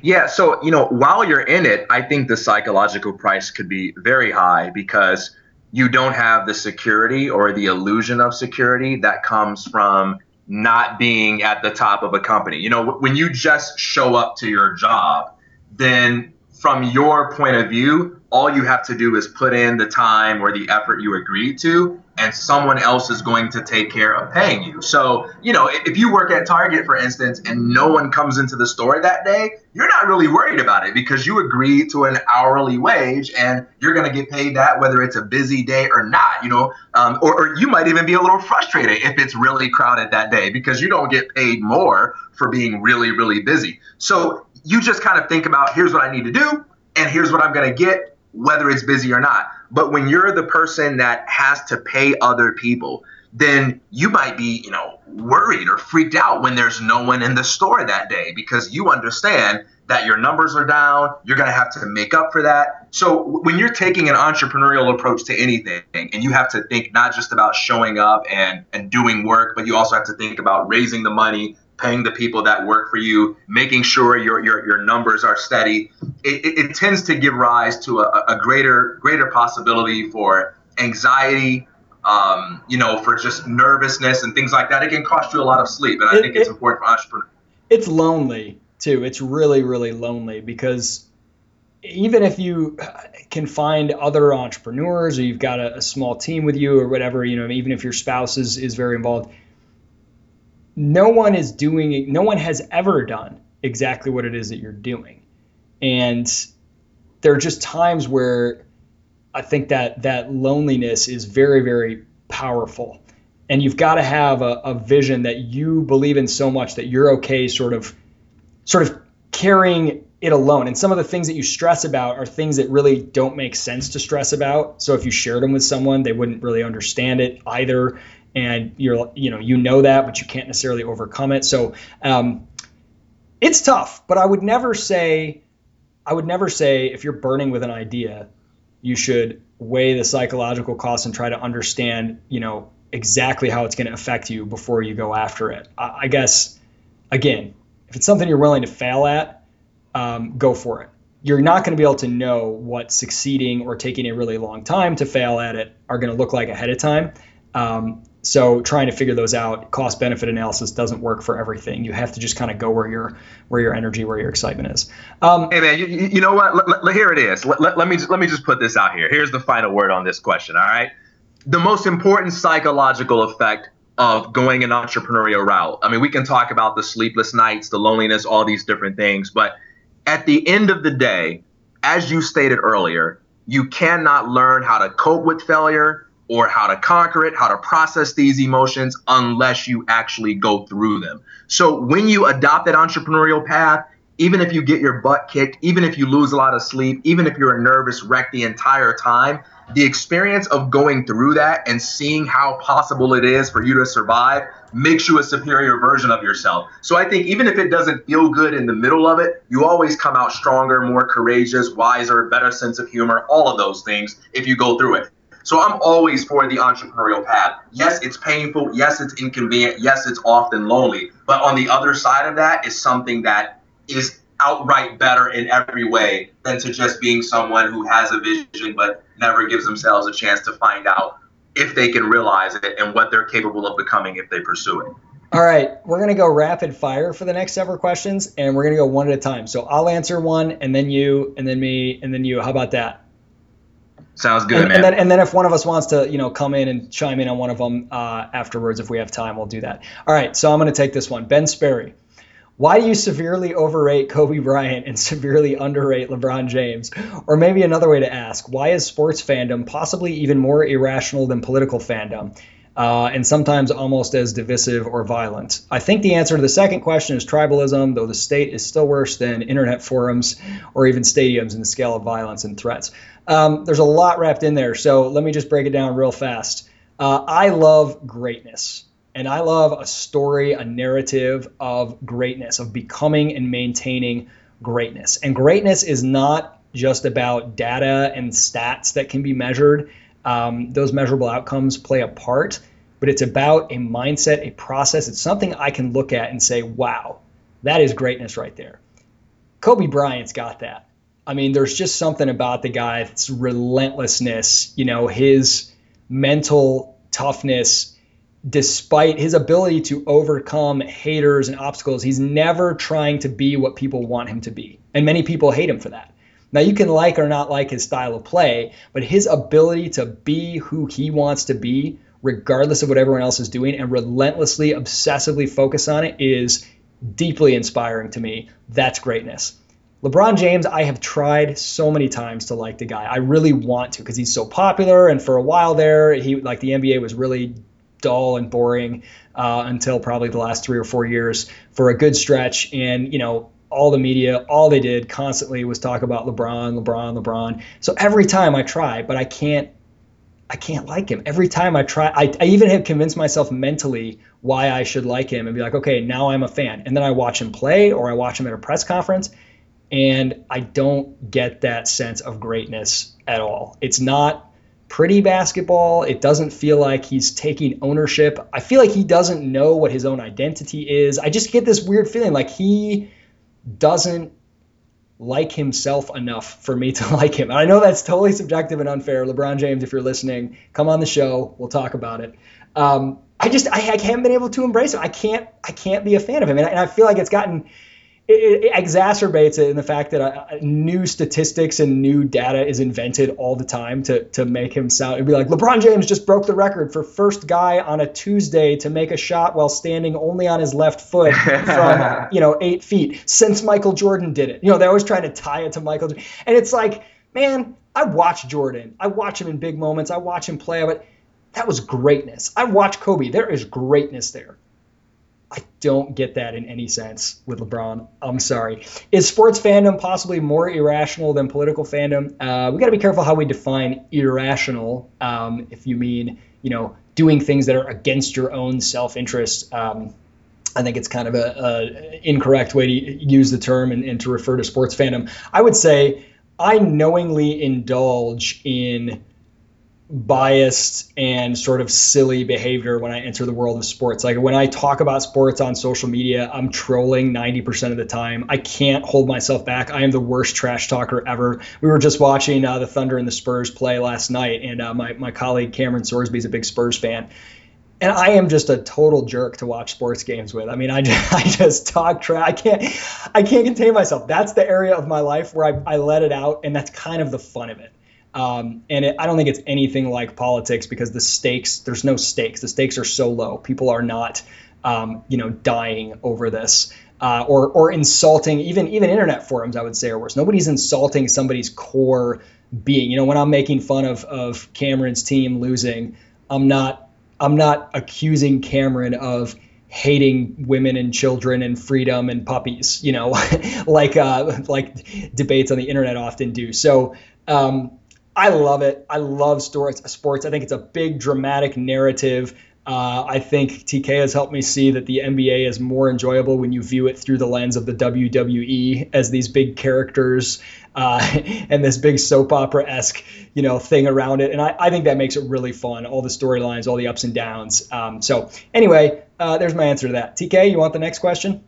Yeah, so you know, while you're in it, I think the psychological price could be very high because you don't have the security or the illusion of security that comes from not being at the top of a company. You know, when you just show up to your job, then from your point of view, all you have to do is put in the time or the effort you agreed to, and someone else is going to take care of paying you. So, you know, if you work at Target, for instance, and no one comes into the store that day, you're not really worried about it because you agreed to an hourly wage and you're going to get paid that whether it's a busy day or not, you know, um, or, or you might even be a little frustrated if it's really crowded that day because you don't get paid more for being really, really busy. So you just kind of think about here's what I need to do and here's what I'm going to get, whether it's busy or not. But when you're the person that has to pay other people, then you might be, you know, worried or freaked out when there's no one in the store that day because you understand that your numbers are down, you're going to have to make up for that. So when you're taking an entrepreneurial approach to anything and you have to think not just about showing up and and doing work, but you also have to think about raising the money, paying the people that work for you, making sure your your, your numbers are steady, it, it, it tends to give rise to a, a, greater greater possibility for anxiety, um, you know, for just nervousness and things like that. It can cost you a lot of sleep, and I it, think it's important for entrepreneurs. It's lonely too. It's really really lonely because even if you can find other entrepreneurs or you've got a, a small team with you or whatever, you know, even if your spouse is is very involved no one is doing no one has ever done exactly what it is that you're doing and there are just times where i think that that loneliness is very very powerful and you've got to have a, a vision that you believe in so much that you're okay sort of sort of carrying it alone. And some of the things that you stress about are things that really don't make sense to stress about. So if you shared them with someone, they wouldn't really understand it either. And you're, you know, you know that, but you can't necessarily overcome it. So um, it's tough. But I would never say, I would never say if you're burning with an idea, you should weigh the psychological costs and try to understand, you know, exactly how it's going to affect you before you go after it. I, I guess, again, if it's something you're willing to fail at, um, go for it. You're not going to be able to know what succeeding or taking a really long time to fail at it are going to look like ahead of time. Um, so trying to figure those out, cost benefit analysis doesn't work for everything. You have to just kind of go where your where your energy, where your excitement is. Um, hey man, you, you know what? Let, let, here it is. Let, let me just, let me just put this out here. Here's the final word on this question. All right, the most important psychological effect of going an entrepreneurial route. I mean, we can talk about the sleepless nights, the loneliness, all these different things, but at the end of the day, as you stated earlier, you cannot learn how to cope with failure or how to conquer it, how to process these emotions unless you actually go through them. So when you adopt that entrepreneurial path, even if you get your butt kicked, even if you lose a lot of sleep, even if you're a nervous wreck the entire time, the experience of going through that and seeing how possible it is for you to survive makes you a superior version of yourself. So I think even if it doesn't feel good in the middle of it, you always come out stronger, more courageous, wiser, better sense of humor, all of those things if you go through it. So I'm always for the entrepreneurial path. Yes, it's painful. Yes, it's inconvenient. Yes, it's often lonely. But on the other side of that is something that is outright better in every way than to just being someone who has a vision but never gives themselves a chance to find out if they can realize it and what they're capable of becoming if they pursue it. All right, we're going to go rapid fire for the next several questions and we're going to go one at a time. So I'll answer one and then you and then me and then you. How about that? Sounds good, and, man. And then, and then if one of us wants to, you know, come in and chime in on one of them uh, afterwards, if we have time, we'll do that. All right, so I'm going to take this one. Ben Sperry. Why do you severely overrate Kobe Bryant and severely underrate LeBron James? Or maybe another way to ask, why is sports fandom possibly even more irrational than political fandom? Uh, and sometimes almost as divisive or violent? I think the answer to the second question is tribalism, though the state is still worse than internet forums or even stadiums in the scale of violence and threats. Um, there's a lot wrapped in there, so let me just break it down real fast. Uh, I love greatness. And I love a story, a narrative of greatness, of becoming and maintaining greatness. And greatness is not just about data and stats that can be measured. Um, those measurable outcomes play a part, but it's about a mindset, a process. It's something I can look at and say, wow, that is greatness right there. Kobe Bryant's got that. I mean, there's just something about the guy's relentlessness, you know, his mental toughness, despite his ability to overcome haters and obstacles, he's never trying to be what people want him to be. And many people hate him for that. Now, you can like or not like his style of play, but his ability to be who he wants to be, regardless of what everyone else is doing, and relentlessly, obsessively focus on it is deeply inspiring to me. That's greatness. LeBron James, I have tried so many times to like the guy. I really want to because he's so popular. And for a while there, he like the NBA was really dull and boring uh, until probably the last three or four years for a good stretch. And, you know, all the media, all they did constantly was talk about LeBron, LeBron, LeBron. So every time I try, but I can't, I can't like him. Every time I try, I, I even have convinced myself mentally why I should like him and be like, okay, now I'm a fan. And then I watch him play or I watch him at a press conference and I don't get that sense of greatness at all. It's not pretty basketball. It doesn't feel like he's taking ownership. I feel like he doesn't know what his own identity is. I just get this weird feeling like he doesn't like himself enough for me to like him. And I know that's totally subjective and unfair. LeBron James, if you're listening, come on the show. We'll talk about it. Um, I just I, I haven't been able to embrace him. I can't I can't be a fan of him, and I, and I feel like it's gotten it, it, exacerbates it in the fact that uh, new statistics and new data is invented all the time to to make him sound. It'd be like LeBron James just broke the record for first guy on a Tuesday to make a shot while standing only on his left foot from you know eight feet since Michael Jordan did it. You know they're always trying to tie it to Michael, and it's like, man, I watch Jordan. I watch him in big moments. I watch him play, but that was greatness. I watch Kobe. There is greatness there I don't get that in any sense with LeBron. I'm sorry. Is sports fandom possibly more irrational than political fandom? Uh, we got to be careful how we define irrational. Um, if you mean, you know, doing things that are against your own self-interest. Um, I think it's kind of a, a, incorrect way to use the term and, and to refer to sports fandom. I would say I knowingly indulge in biased and sort of silly behavior when I enter the world of sports. Like when I talk about sports on social media, I'm trolling 90% of the time. I can't hold myself back. I am the worst trash talker ever. We were just watching uh, the Thunder and the Spurs play last night, and uh, my, my colleague Cameron Sorsby is a big Spurs fan. And I am just a total jerk to watch sports games with. I mean, I just, I just talk trash. I can't, I can't contain myself. That's the area of my life where I, I let it out, and that's kind of the fun of it. Um, and it, I don't think it's anything like politics because the stakes, there's no stakes. The stakes are so low. People are not, um, you know, dying over this. Uh, or, or insulting even even internet forums I would say are worse. Nobody's insulting somebody's core being. You know, when I'm making fun of of Cameron's team losing, I'm not I'm not accusing Cameron of hating women and children and freedom and puppies. You know, like uh, like debates on the internet often do. So. Um, I love it. I love sports. Sports. I think it's a big dramatic narrative. Uh, I think TK has helped me see that the NBA is more enjoyable when you view it through the lens of the WWE as these big characters uh, and this big soap opera esque, you know, thing around it. And I, I, think that makes it really fun. All the storylines, all the ups and downs. Um, so anyway, uh, there's my answer to that. TK, you want the next question?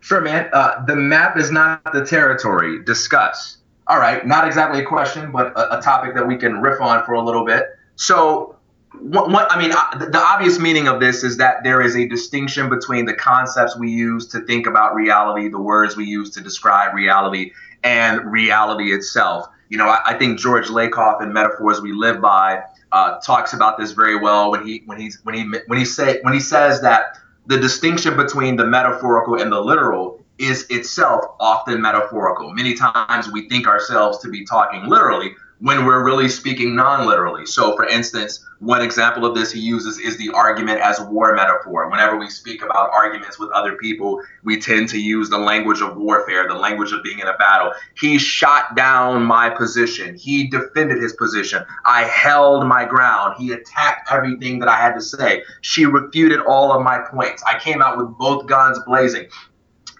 Sure, man. Uh, the map is not the territory. Discuss. All right, not exactly a question, but a, a topic that we can riff on for a little bit. So, what, what, I mean, uh, the obvious meaning of this is that there is a distinction between the concepts we use to think about reality, the words we use to describe reality, and reality itself. You know, I, I think George Lakoff in Metaphors We Live By uh, talks about this very well when he when he's when he when he say when he says that the distinction between the metaphorical and the literal is itself often metaphorical. Many times we think ourselves to be talking literally when we're really speaking non literally. So, for instance, one example of this he uses is the argument as war metaphor. Whenever we speak about arguments with other people, we tend to use the language of warfare, the language of being in a battle. He shot down my position, he defended his position. I held my ground, he attacked everything that I had to say. She refuted all of my points. I came out with both guns blazing.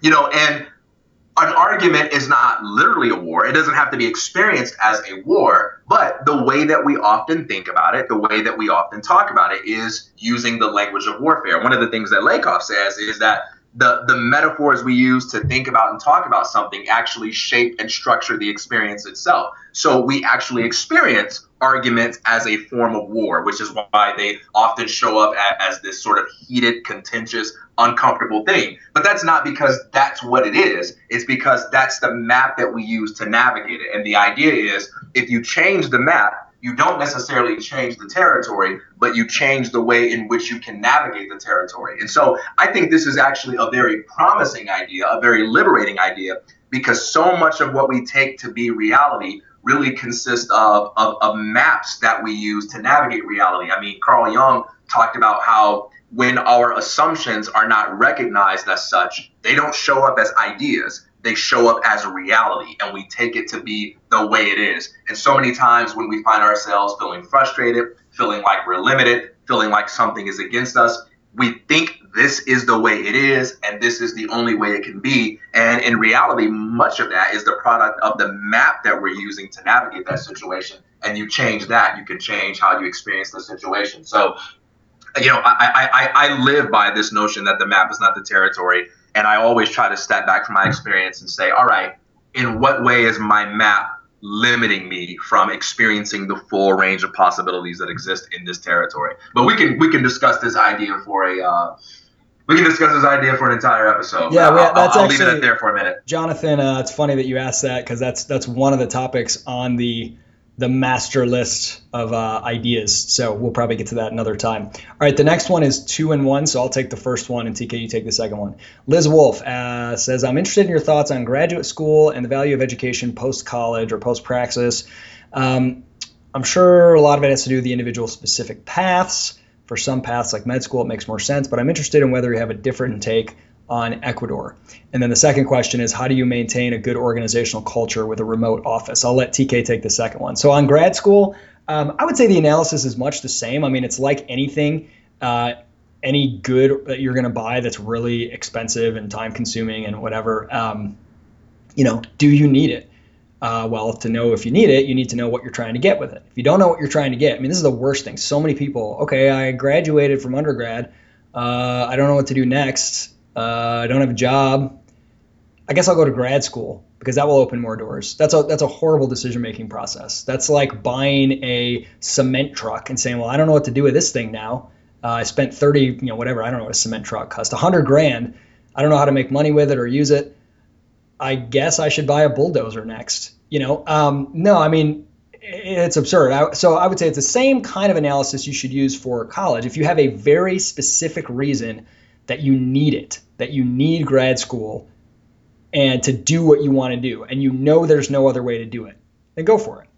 You know, and an argument is not literally a war. It doesn't have to be experienced as a war, but the way that we often think about it, the way that we often talk about it is using the language of warfare. One of the things that Lakoff says is that the, the metaphors we use to think about and talk about something actually shape and structure the experience itself. So we actually experience arguments as a form of war, which is why they often show up as, as this sort of heated, contentious, uncomfortable thing. But that's not because that's what it is. It's because that's the map that we use to navigate it. And the idea is if you change the map, you don't necessarily change the territory, but you change the way in which you can navigate the territory. And so I think this is actually a very promising idea, a very liberating idea, because so much of what we take to be reality really consists of, of, of maps that we use to navigate reality. I mean, Carl Jung talked about how when our assumptions are not recognized as such, they don't show up as ideas they show up as a reality and we take it to be the way it is. And so many times when we find ourselves feeling frustrated, feeling like we're limited, feeling like something is against us, we think this is the way it is and this is the only way it can be. And in reality, much of that is the product of the map that we're using to navigate that situation. And you change that, you can change how you experience the situation. So, you know, I, I, I live by this notion that the map is not the territory and I always try to step back from my experience and say, all right, in what way is my map limiting me from experiencing the full range of possibilities that exist in this territory? But we can we can discuss this idea for a uh, we can discuss this idea for an entire episode. Yeah, we, that's I'll, I'll actually, leave it there for a minute. Jonathan, uh, it's funny that you asked that because that's that's one of the topics on the the master list of uh, ideas. So we'll probably get to that another time. All right, the next one is two and one. So I'll take the first one, and TK, you take the second one. Liz Wolf uh, says, I'm interested in your thoughts on graduate school and the value of education post college or post praxis. Um, I'm sure a lot of it has to do with the individual specific paths. For some paths like med school, it makes more sense, but I'm interested in whether you have a different take on Ecuador. And then the second question is how do you maintain a good organizational culture with a remote office? I'll let TK take the second one. So on grad school, um, I would say the analysis is much the same. I mean, it's like anything. Uh, any good that you're going to buy that's really expensive and time consuming and whatever, um, you know, do you need it? Uh, well, to know if you need it, you need to know what you're trying to get with it. If you don't know what you're trying to get, I mean, this is the worst thing. So many people, okay, I graduated from undergrad. Uh, I don't know what to do next. Uh, I don't have a job. I guess I'll go to grad school because that will open more doors. That's a that's a horrible decision making process. That's like buying a cement truck and saying, well, I don't know what to do with this thing now. Uh, I spent 30, you know, whatever. I don't know what a cement truck cost. 100 grand. I don't know how to make money with it or use it. I guess I should buy a bulldozer next. You know, um, no, I mean, it's absurd. I, so I would say it's the same kind of analysis you should use for college. If you have a very specific reason that you need it, that you need grad school and to do what you want to do, and you know there's no other way to do it, then go for it.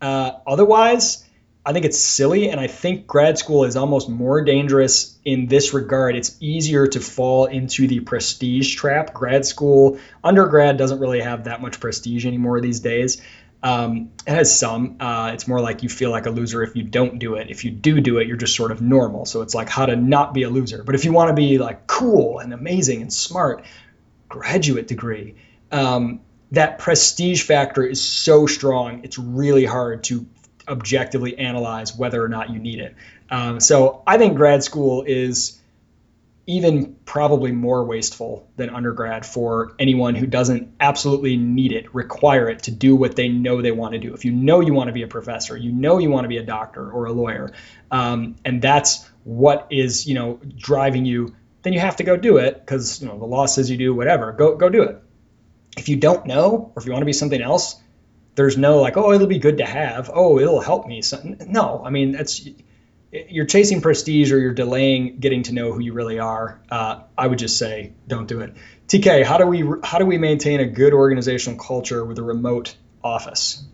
Uh, otherwise, I think it's silly, and I think grad school is almost more dangerous in this regard. It's easier to fall into the prestige trap. Grad school, undergrad doesn't really have that much prestige anymore these days. Um, it has some. Uh, it's more like you feel like a loser if you don't do it. If you do do it, you're just sort of normal. So it's like how to not be a loser. But if you want to be like cool and amazing and smart, graduate degree. Um, that prestige factor is so strong. It's really hard to objectively analyze whether or not you need it. Um, so I think grad school is even probably more wasteful than undergrad for anyone who doesn't absolutely need it, require it to do what they know they want to do. If you know you want to be a professor, you know you want to be a doctor or a lawyer, um, and that's what is you know driving you, then you have to go do it because you know the law says you do whatever. Go go do it. If you don't know, or if you want to be something else, there's no like oh it'll be good to have. Oh it'll help me. So, no, I mean that's you're chasing prestige or you're delaying getting to know who you really are, uh, I would just say don't do it. TK, how do we how do we maintain a good organizational culture with a remote office?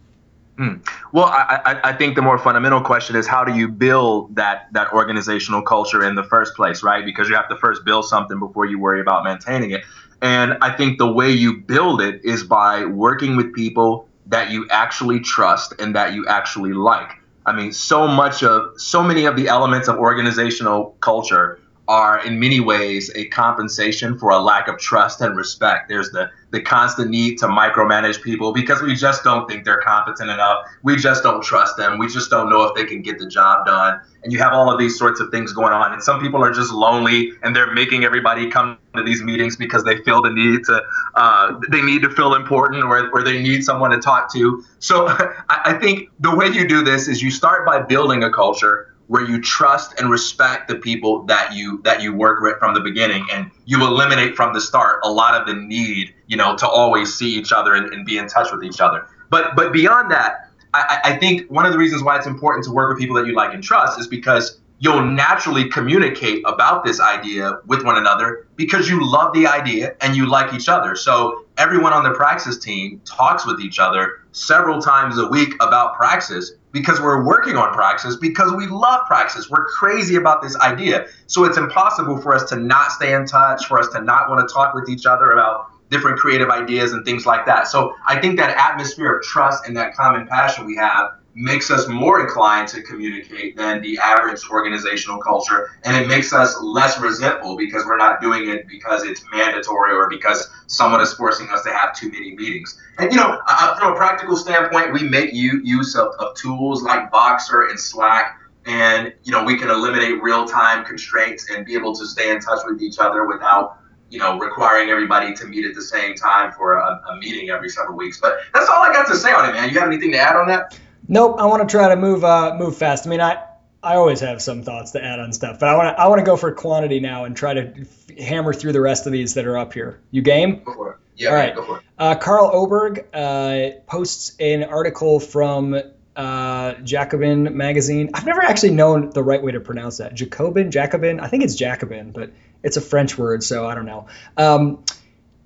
Hmm. Well, I, I, think the more fundamental question is how do you build that that organizational culture in the first place, right? Because you have to first build something before you worry about maintaining it. And I think the way you build it is by working with people that you actually trust and that you actually like. I mean, so much of so many of the elements of organizational culture are in many ways a compensation for a lack of trust and respect. There's the the constant need to micromanage people because we just don't think they're competent enough. We just don't trust them. We just don't know if they can get the job done. And you have all of these sorts of things going on. And some people are just lonely and they're making everybody come to these meetings because they feel the need to, uh, they need to feel important or, or they need someone to talk to. So I think the way you do this is you start by building a culture where you trust and respect the people that you that you work with from the beginning and you eliminate from the start a lot of the need you know to always see each other and, and be in touch with each other but but beyond that I, I think one of the reasons why it's important to work with people that you like and trust is because you'll naturally communicate about this idea with one another because you love the idea and you like each other. So everyone on the Praxis team talks with each other several times a week about Praxis because we're working on Praxis because we love Praxis. We're crazy about this idea. So it's impossible for us to not stay in touch, for us to not want to talk with each other about different creative ideas and things like that. So I think that atmosphere of trust and that common passion we have makes us more inclined to communicate than the average organizational culture and it makes us less resentful because we're not doing it because it's mandatory or because someone is forcing us to have too many meetings and you know uh, from a practical standpoint we make use of, of tools like Voxer and slack and you know we can eliminate real-time constraints and be able to stay in touch with each other without you know, requiring everybody to meet at the same time for a, a, meeting every several weeks. But that's all I got to say on it, man. You have anything to add on that? Nope. I want to try to move uh, move fast. I mean, I I always have some thoughts to add on stuff, but I want to I want to go for quantity now and try to f- hammer through the rest of these that are up here. You game? Go for it. Yeah. All right. Go for it. Uh, Carl Oberg uh, posts an article from uh, Jacobin magazine. I've never actually known the right way to pronounce that. Jacobin, Jacobin. I think it's Jacobin, but it's a French word, so I don't know. Um,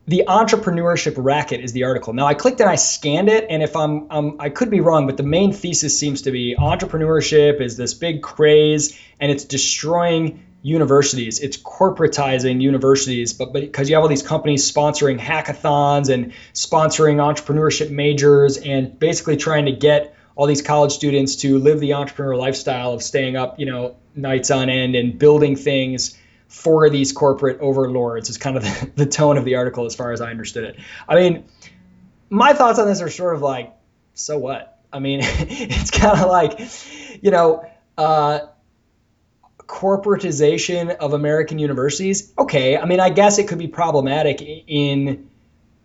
the entrepreneurship racket is the article. Now I clicked and I scanned it, and if I'm, um, I could be wrong, but the main thesis seems to be entrepreneurship is this big craze, and it's destroying universities. It's corporatizing universities, but because you have all these companies sponsoring hackathons and sponsoring entrepreneurship majors, and basically trying to get all these college students to live the entrepreneur lifestyle of staying up, you know, nights on end and building things for these corporate overlords is kind of the, the tone of the article as far as I understood it. I mean, my thoughts on this are sort of like, so what? I mean, it's kind of like, you know, uh, corporatization of American universities. Okay, I mean, I guess it could be problematic in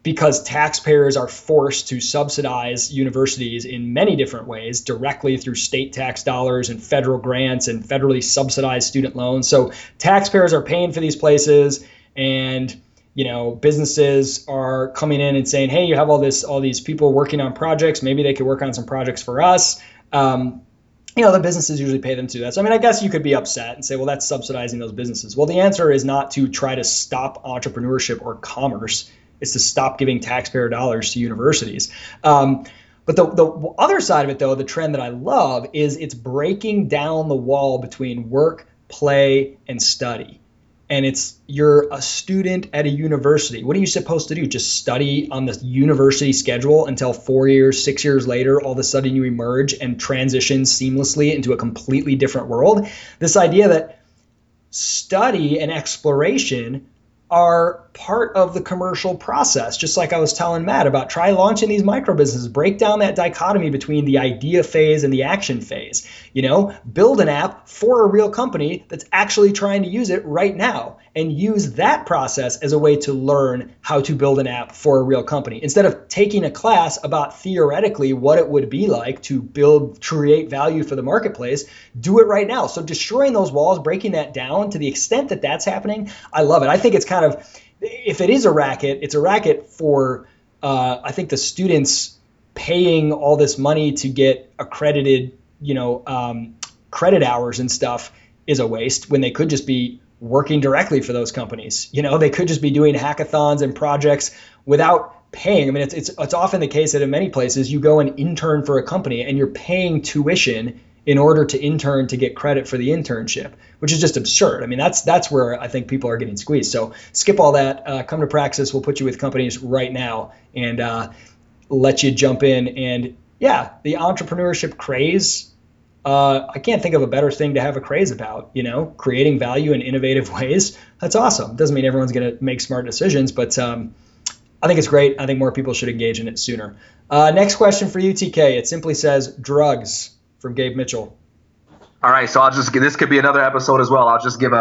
because taxpayers are forced to subsidize universities in many different ways, directly through state tax dollars and federal grants and federally subsidized student loans. So taxpayers are paying for these places and you know businesses are coming in and saying hey you have all this all these people working on projects. Maybe they could work on some projects for us. Um, you know the businesses usually pay them to do that. So i mean i guess you could be upset and say well that's subsidizing those businesses. Well the answer is not to try to stop entrepreneurship or commerce is to stop giving taxpayer dollars to universities. Um, but the, the other side of it, though, the trend that I love is it's breaking down the wall between work, play, and study. And it's you're a student at a university. What are you supposed to do? Just study on the university schedule until four years, six years later, all of a sudden you emerge and transition seamlessly into a completely different world? This idea that study and exploration are part of the commercial process. Just like I was telling Matt about try launching these micro businesses, break down that dichotomy between the idea phase and the action phase. You know, build an app for a real company that's actually trying to use it right now and use that process as a way to learn how to build an app for a real company instead of taking a class about theoretically what it would be like to build create value for the marketplace do it right now so destroying those walls breaking that down to the extent that that's happening i love it i think it's kind of if it is a racket it's a racket for uh, i think the students paying all this money to get accredited you know um, credit hours and stuff is a waste when they could just be working directly for those companies. You know, they could just be doing hackathons and projects without paying. I mean, it's, it's, it's often the case that in many places you go and intern for a company and you're paying tuition in order to intern to get credit for the internship, which is just absurd. I mean, that's that's where I think people are getting squeezed. So skip all that. Uh, come to Praxis. We'll put you with companies right now and uh, let you jump in. And yeah, the entrepreneurship craze uh, I can't think of a better thing to have a craze about. You know, creating value in innovative ways. That's awesome. Doesn't mean everyone's going to make smart decisions, but um, I think it's great. I think more people should engage in it sooner. Uh, next question for you, TK. It simply says drugs from Gabe Mitchell. All right, so I'll just this could be another episode as well. I'll just give a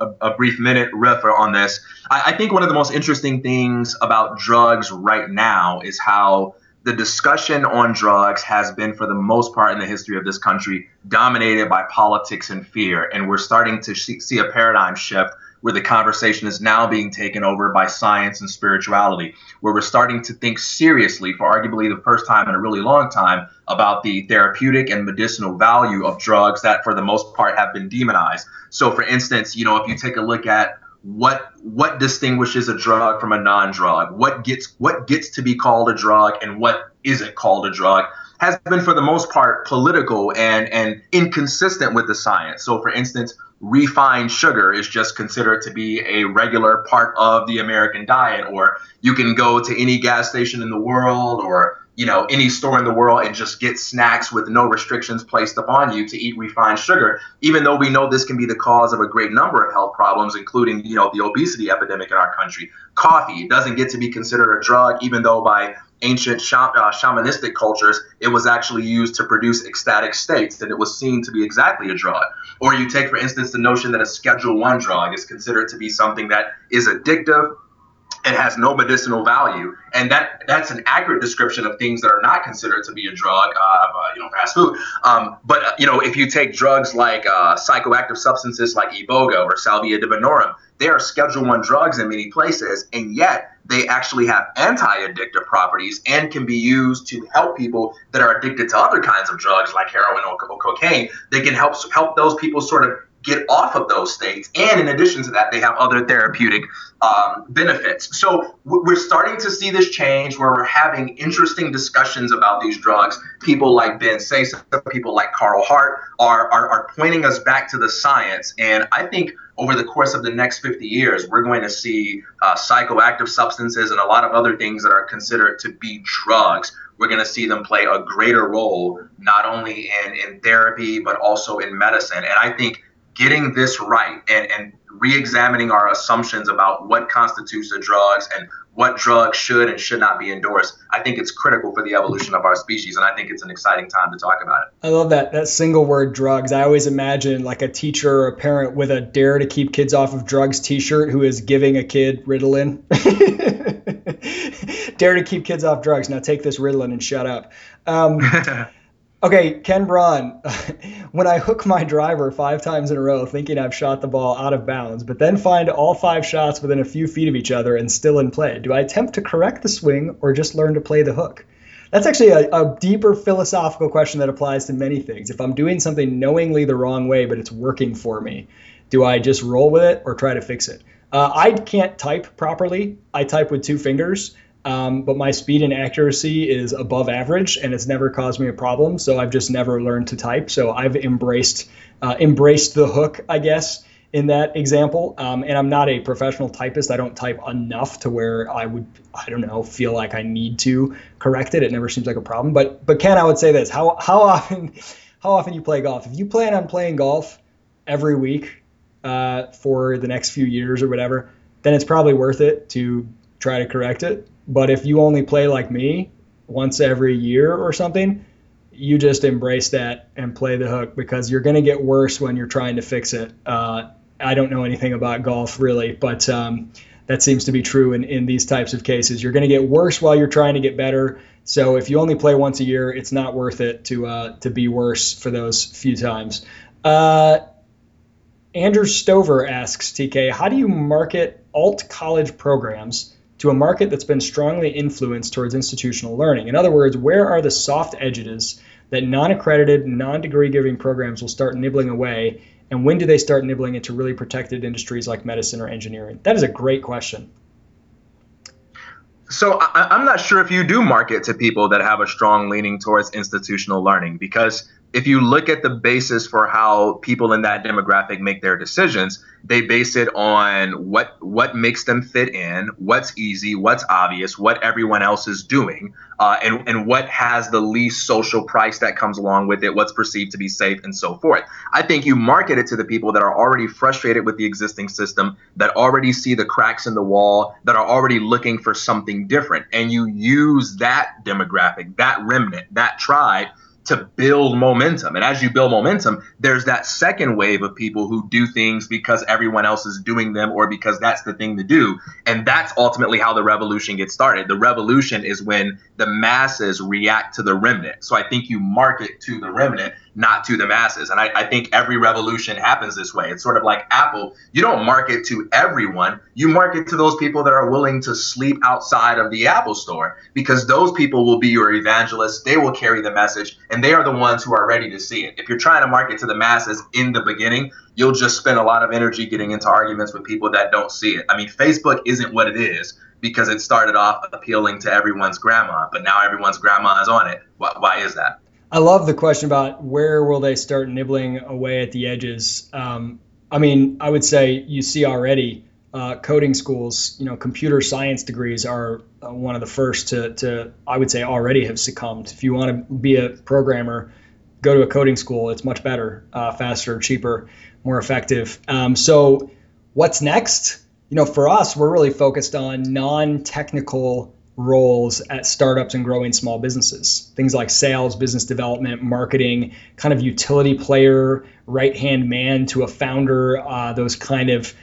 a, a brief minute riff on this. I, I think one of the most interesting things about drugs right now is how the discussion on drugs has been, for the most part in the history of this country, dominated by politics and fear. And we're starting to see a paradigm shift where the conversation is now being taken over by science and spirituality, where we're starting to think seriously, for arguably the first time in a really long time, about the therapeutic and medicinal value of drugs that, for the most part, have been demonized. So, for instance, you know, if you take a look at what what distinguishes a drug from a non-drug what gets what gets to be called a drug and what isn't called a drug has been for the most part political and and inconsistent with the science so for instance refined sugar is just considered to be a regular part of the american diet or you can go to any gas station in the world or you know any store in the world and just get snacks with no restrictions placed upon you to eat refined sugar even though we know this can be the cause of a great number of health problems including you know the obesity epidemic in our country. Coffee doesn't get to be considered a drug even though by ancient uh, shamanistic cultures it was actually used to produce ecstatic states and it was seen to be exactly a drug or you take for instance the notion that a schedule 1 drug is considered to be something that is addictive and has no medicinal value. And that that's an accurate description of things that are not considered to be a drug, uh, you know, fast food. Um, but uh, you know, if you take drugs like uh, psychoactive substances like iboga or salvia divinorum, they are Schedule One drugs in many places, and yet they actually have anti-addictive properties and can be used to help people that are addicted to other kinds of drugs like heroin or, or cocaine. They can help help those people sort of get off of those states. And in addition to that, they have other therapeutic um, benefits. So we're starting to see this change where we're having interesting discussions about these drugs. People like Ben Sessa, people like Carl Hart are, are, are pointing us back to the science. And I think over the course of the next 50 years, we're going to see uh, psychoactive substances and a lot of other things that are considered to be drugs. We're going to see them play a greater role, not only in, in therapy, but also in medicine. And I think getting this right and, and re-examining our assumptions about what constitutes a drugs and what drugs should and should not be endorsed. I think it's critical for the evolution of our species, and I think it's an exciting time to talk about it. I love that that single word drugs. I always imagine like a teacher or a parent with a "Dare to Keep Kids Off of Drugs" T-shirt who is giving a kid Ritalin. Dare to keep kids off drugs. Now take this Ritalin and shut up. Um, Okay, Ken Braun, when I hook my driver five times in a row thinking I've shot the ball out of bounds, but then find all five shots within a few feet of each other and still in play, do I attempt to correct the swing or just learn to play the hook? That's actually a, a deeper philosophical question that applies to many things. If I'm doing something knowingly the wrong way, but it's working for me, do I just roll with it or try to fix it? Uh, I can't type properly. I type with two fingers. Um, but my speed and accuracy is above average, and it's never caused me a problem. So I've just never learned to type. So I've embraced uh, embraced the hook, I guess, in that example. Um, and I'm not a professional typist. I don't type enough to where I would, I don't know, feel like I need to correct it. It never seems like a problem. But but Ken, I would say this: how how often how often you play golf? If you plan on playing golf every week uh, for the next few years or whatever, then it's probably worth it to try to correct it. But if you only play like me once every year or something, you just embrace that and play the hook because you're going to get worse when you're trying to fix it. Uh, I don't know anything about golf really, but um, that seems to be true in, in these types of cases. You're going to get worse while you're trying to get better. So if you only play once a year, it's not worth it to uh, to be worse for those few times. Uh, Andrew Stover asks TK, how do you market alt college programs to a market that's been strongly influenced towards institutional learning. In other words, where are the soft edges that non accredited, non degree giving programs will start nibbling away? And when do they start nibbling into really protected industries like medicine or engineering? That is a great question. So I, am not sure if you do market to people that have a strong leaning towards institutional learning because if you look at the basis for how people in that demographic make their decisions, they base it on what what makes them fit in, what's easy, what's obvious, what everyone else is doing, uh, and and what has the least social price that comes along with it, what's perceived to be safe, and so forth. I think you market it to the people that are already frustrated with the existing system, that already see the cracks in the wall, that are already looking for something different, and you use that demographic, that remnant, that tribe to build momentum. And as you build momentum, there's that second wave of people who do things because everyone else is doing them or because that's the thing to do. And that's ultimately how the revolution gets started. The revolution is when the masses react to the remnant. So I think you market to the remnant not to the masses. And I, I, think every revolution happens this way. It's sort of like Apple. You don't market to everyone, you market to those people that are willing to sleep outside of the Apple store because those people will be your evangelists. They will carry the message and they are the ones who are ready to see it. If you're trying to market to the masses in the beginning, you'll just spend a lot of energy getting into arguments with people that don't see it. I mean, Facebook isn't what it is because it started off appealing to everyone's grandma, but now everyone's grandma is on it. Why, why is that? I love the question about where will they start nibbling away at the edges. Um, I mean, I would say you see already uh, coding schools, you know, computer science degrees are uh, one of the first to, to, I would say, already have succumbed. If you want to be a programmer, go to a coding school. It's much better, uh, faster, cheaper, more effective. Um, so, what's next? You know, for us, we're really focused on non technical roles at startups and growing small businesses. Things like sales, business development, marketing, kind of utility player, right hand man to a founder, uh, those kind of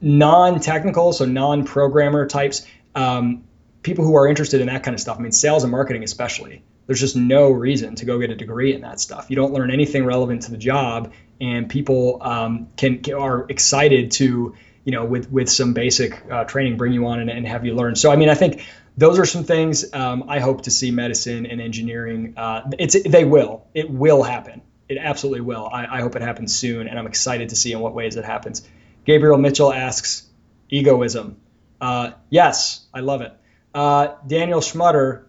non technical, so non programmer types, um, people who are interested in that kind of stuff. I mean, sales and marketing, especially. There's just no reason to go get a degree in that stuff. You don't learn anything relevant to the job, and people um, can, can are excited to you know, with with some basic uh, training, bring you on and, and, have you learn. So, I mean, I think those are some things um, I hope to see medicine and engineering. Uh, it's they will it will happen. it absolutely will. I, I hope it happens soon, and I'm excited to see in what ways it happens. Gabriel Mitchell asks, egoism. Uh, yes, I love it. Uh, Daniel Schmutter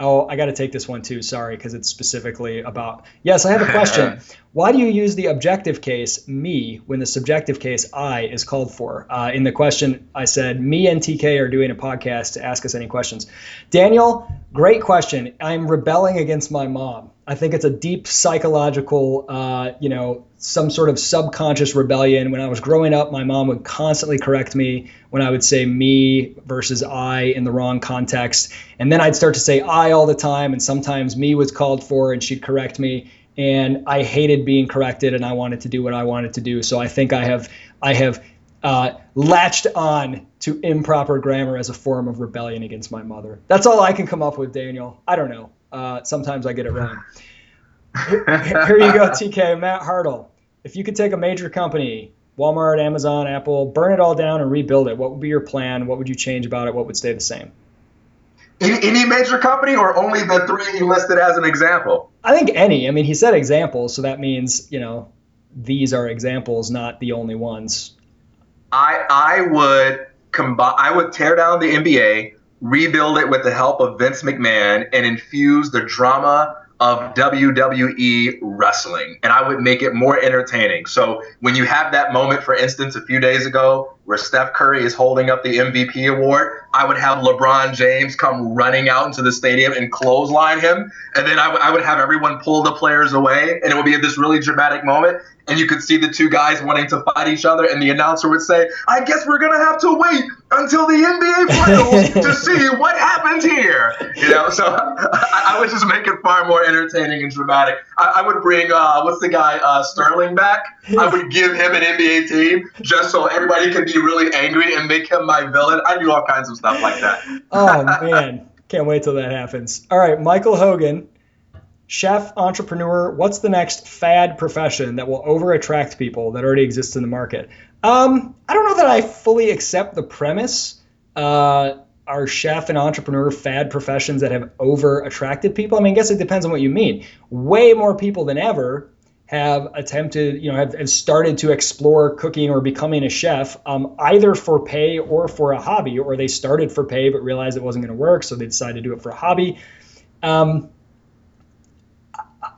Oh, I got to take this one too. Sorry, because it's specifically about. Yes, I have a question. Why do you use the objective case me when the subjective case I is called for? Uh, in the question, I said me and TK are doing a podcast to ask us any questions. Daniel, great question. I'm rebelling against my mom. I think it's a deep psychological, uh, you know, some sort of subconscious rebellion. When I was growing up, my mom would constantly correct me when I would say me versus I in the wrong context. And then I'd start to say I all the time, and sometimes me was called for, and she'd correct me. And I hated being corrected, and I wanted to do what I wanted to do. So I think I have, I have uh, latched on to improper grammar as a form of rebellion against my mother. That's all I can come up with, Daniel. I don't know. Uh, sometimes I get it wrong. Here, here you go, TK. Matt Hartle. If you could take a major company, Walmart, Amazon, Apple, burn it all down and rebuild it, what would be your plan? What would you change about it? What would stay the same? Any, any major company or only the three he listed as an example? I think any. I mean, he said examples, so that means, you know, these are examples, not the only ones. I I would combine I would tear down the NBA, rebuild it with the help of Vince McMahon, and infuse the drama of WWE wrestling, and I would make it more entertaining. So when you have that moment, for instance, a few days ago, where Steph Curry is holding up the MVP award, I would have LeBron James come running out into the stadium and clothesline him, and then I, w- I would have everyone pull the players away, and it would be this really dramatic moment, and you could see the two guys wanting to fight each other, and the announcer would say, "I guess we're gonna have to wait until the NBA finals to see what happens here." You know, so I, I, would just make it far more entertaining and dramatic. I, I would bring uh, what's the guy uh, Sterling back. I would give him an NBA team just so everybody could be really angry and make him my villain. I do all kinds of stuff like that. oh man, can't wait till that happens. All right, Michael Hogan chef, entrepreneur, what's the next fad profession that will over attract people that already exists in the market? Um, I don't know that I fully accept the premise. Uh, are chef and entrepreneur fad professions that have over attracted people? I mean, I guess it depends on what you mean. Way more people than ever have attempted, you know, have, have started to explore cooking or becoming a chef, um, either for pay or for a hobby, or they started for pay but realized it wasn't going to work, so they decided to do it for a hobby. Um,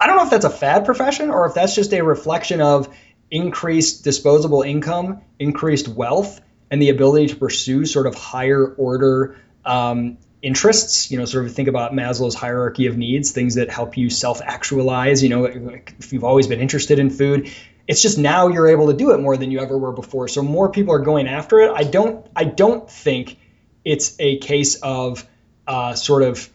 I don't know if that's a fad profession or if that's just a reflection of increased disposable income, increased wealth, and the ability to pursue sort of higher order um, interests. You know, sort of think about Maslow's hierarchy of needs, things that help you self actualize. You know, if you've always been interested in food, it's just now you're able to do it more than you ever were before. So more people are going after it. I don't. I don't think it's a case of uh, sort of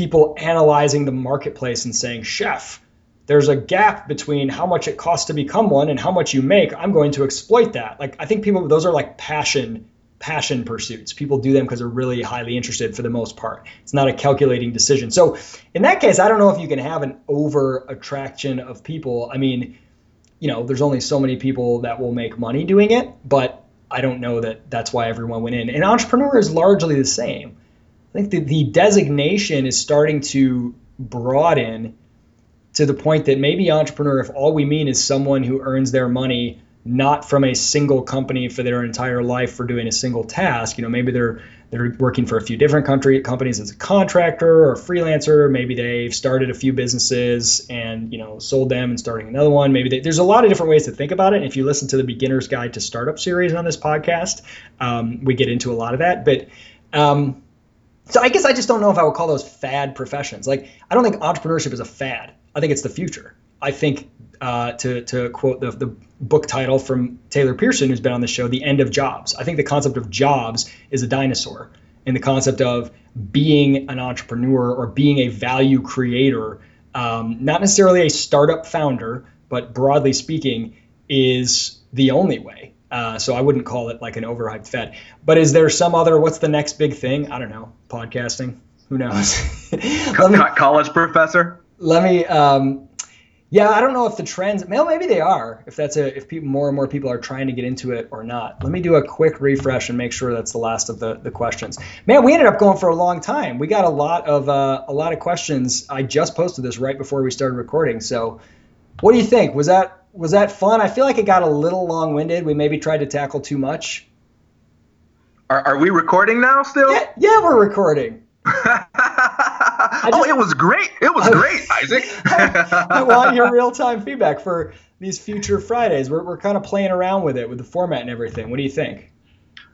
people analyzing the marketplace and saying, chef, there's a gap between how much it costs to become one and how much you make. I'm going to exploit that. Like I think people those are like passion passion pursuits. People do them because they're really highly interested for the most part. It's not a calculating decision. So in that case, I don't know if you can have an over attraction of people. I mean, you know, there's only so many people that will make money doing it, but I don't know that that's why everyone went in. An entrepreneur is largely the same. I think the, the designation is starting to broaden to the point that maybe entrepreneur, if all we mean is someone who earns their money not from a single company for their entire life for doing a single task, you know, maybe they're they're working for a few different country companies as a contractor or a freelancer. Maybe they've started a few businesses and you know sold them and starting another one. Maybe they, there's a lot of different ways to think about it. And if you listen to the Beginner's Guide to Startup series on this podcast, um, we get into a lot of that. But um, so I guess I just don't know if I would call those fad professions. Like I don't think entrepreneurship is a fad. I think it's the future. I think uh, to to quote the the book title from Taylor Pearson, who's been on the show, "The End of Jobs." I think the concept of jobs is a dinosaur, and the concept of being an entrepreneur or being a value creator, um, not necessarily a startup founder, but broadly speaking, is the only way. Uh, so I wouldn't call it like an overhyped fad. But is there some other? What's the next big thing? I don't know. Podcasting. Who knows? me, college professor. Let me. Um, yeah, I don't know if the trends. Well, maybe they are. If that's a if people more and more people are trying to get into it or not. Let me do a quick refresh and make sure that's the last of the, the questions. Man, we ended up going for a long time. We got a lot of uh, a lot of questions. I just posted this right before we started recording, so What do you think? Was that was that fun? I feel like it got a little long winded. We maybe tried to tackle too much. Are, are we recording now still? Yeah, yeah we're recording. oh, it was great. It was great, Isaac. I want your real time feedback for these future Fridays. We're, we're kind of playing around with it, with the format and everything. What do you think?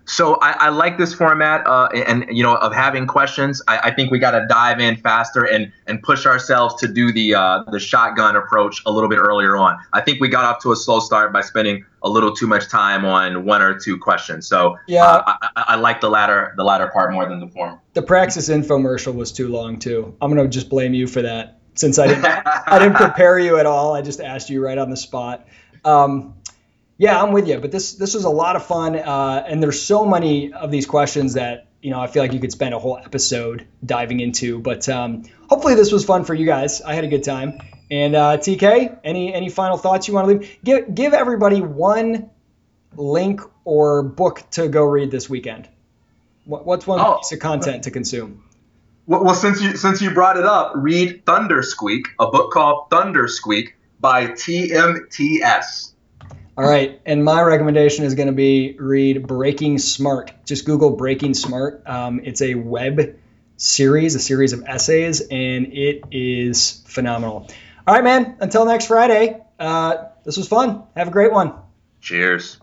So I, I like this format, uh, and you know, of having questions. I, I think we got to dive in faster and and push ourselves to do the uh, the shotgun approach a little bit earlier on. I think we got off to a slow start by spending a little too much time on one or two questions. So yeah, uh, I, I, like the latter the latter part more than the form. The Praxis infomercial was too long too. I'm gonna just blame you for that since I didn't I didn't prepare you at all. I just asked you right on the spot. Um, yeah, I'm with you. But this this was a lot of fun, uh, and there's so many of these questions that you know I feel like you could spend a whole episode diving into. But um, hopefully this was fun for you guys. I had a good time. And uh, TK, any any final thoughts you want to leave? Give give everybody one link or book to go read this weekend. What, what's one oh. piece of content to consume? Well, since you since you brought it up, read Thundersqueak, a book called Thundersqueak by TMTS. All right, and my recommendation is going to be read Breaking Smart. Just Google Breaking Smart. Um, it's a web series, a series of essays, and it is phenomenal. All right, man. Until next Friday. Uh, this was fun. Have a great one. Cheers.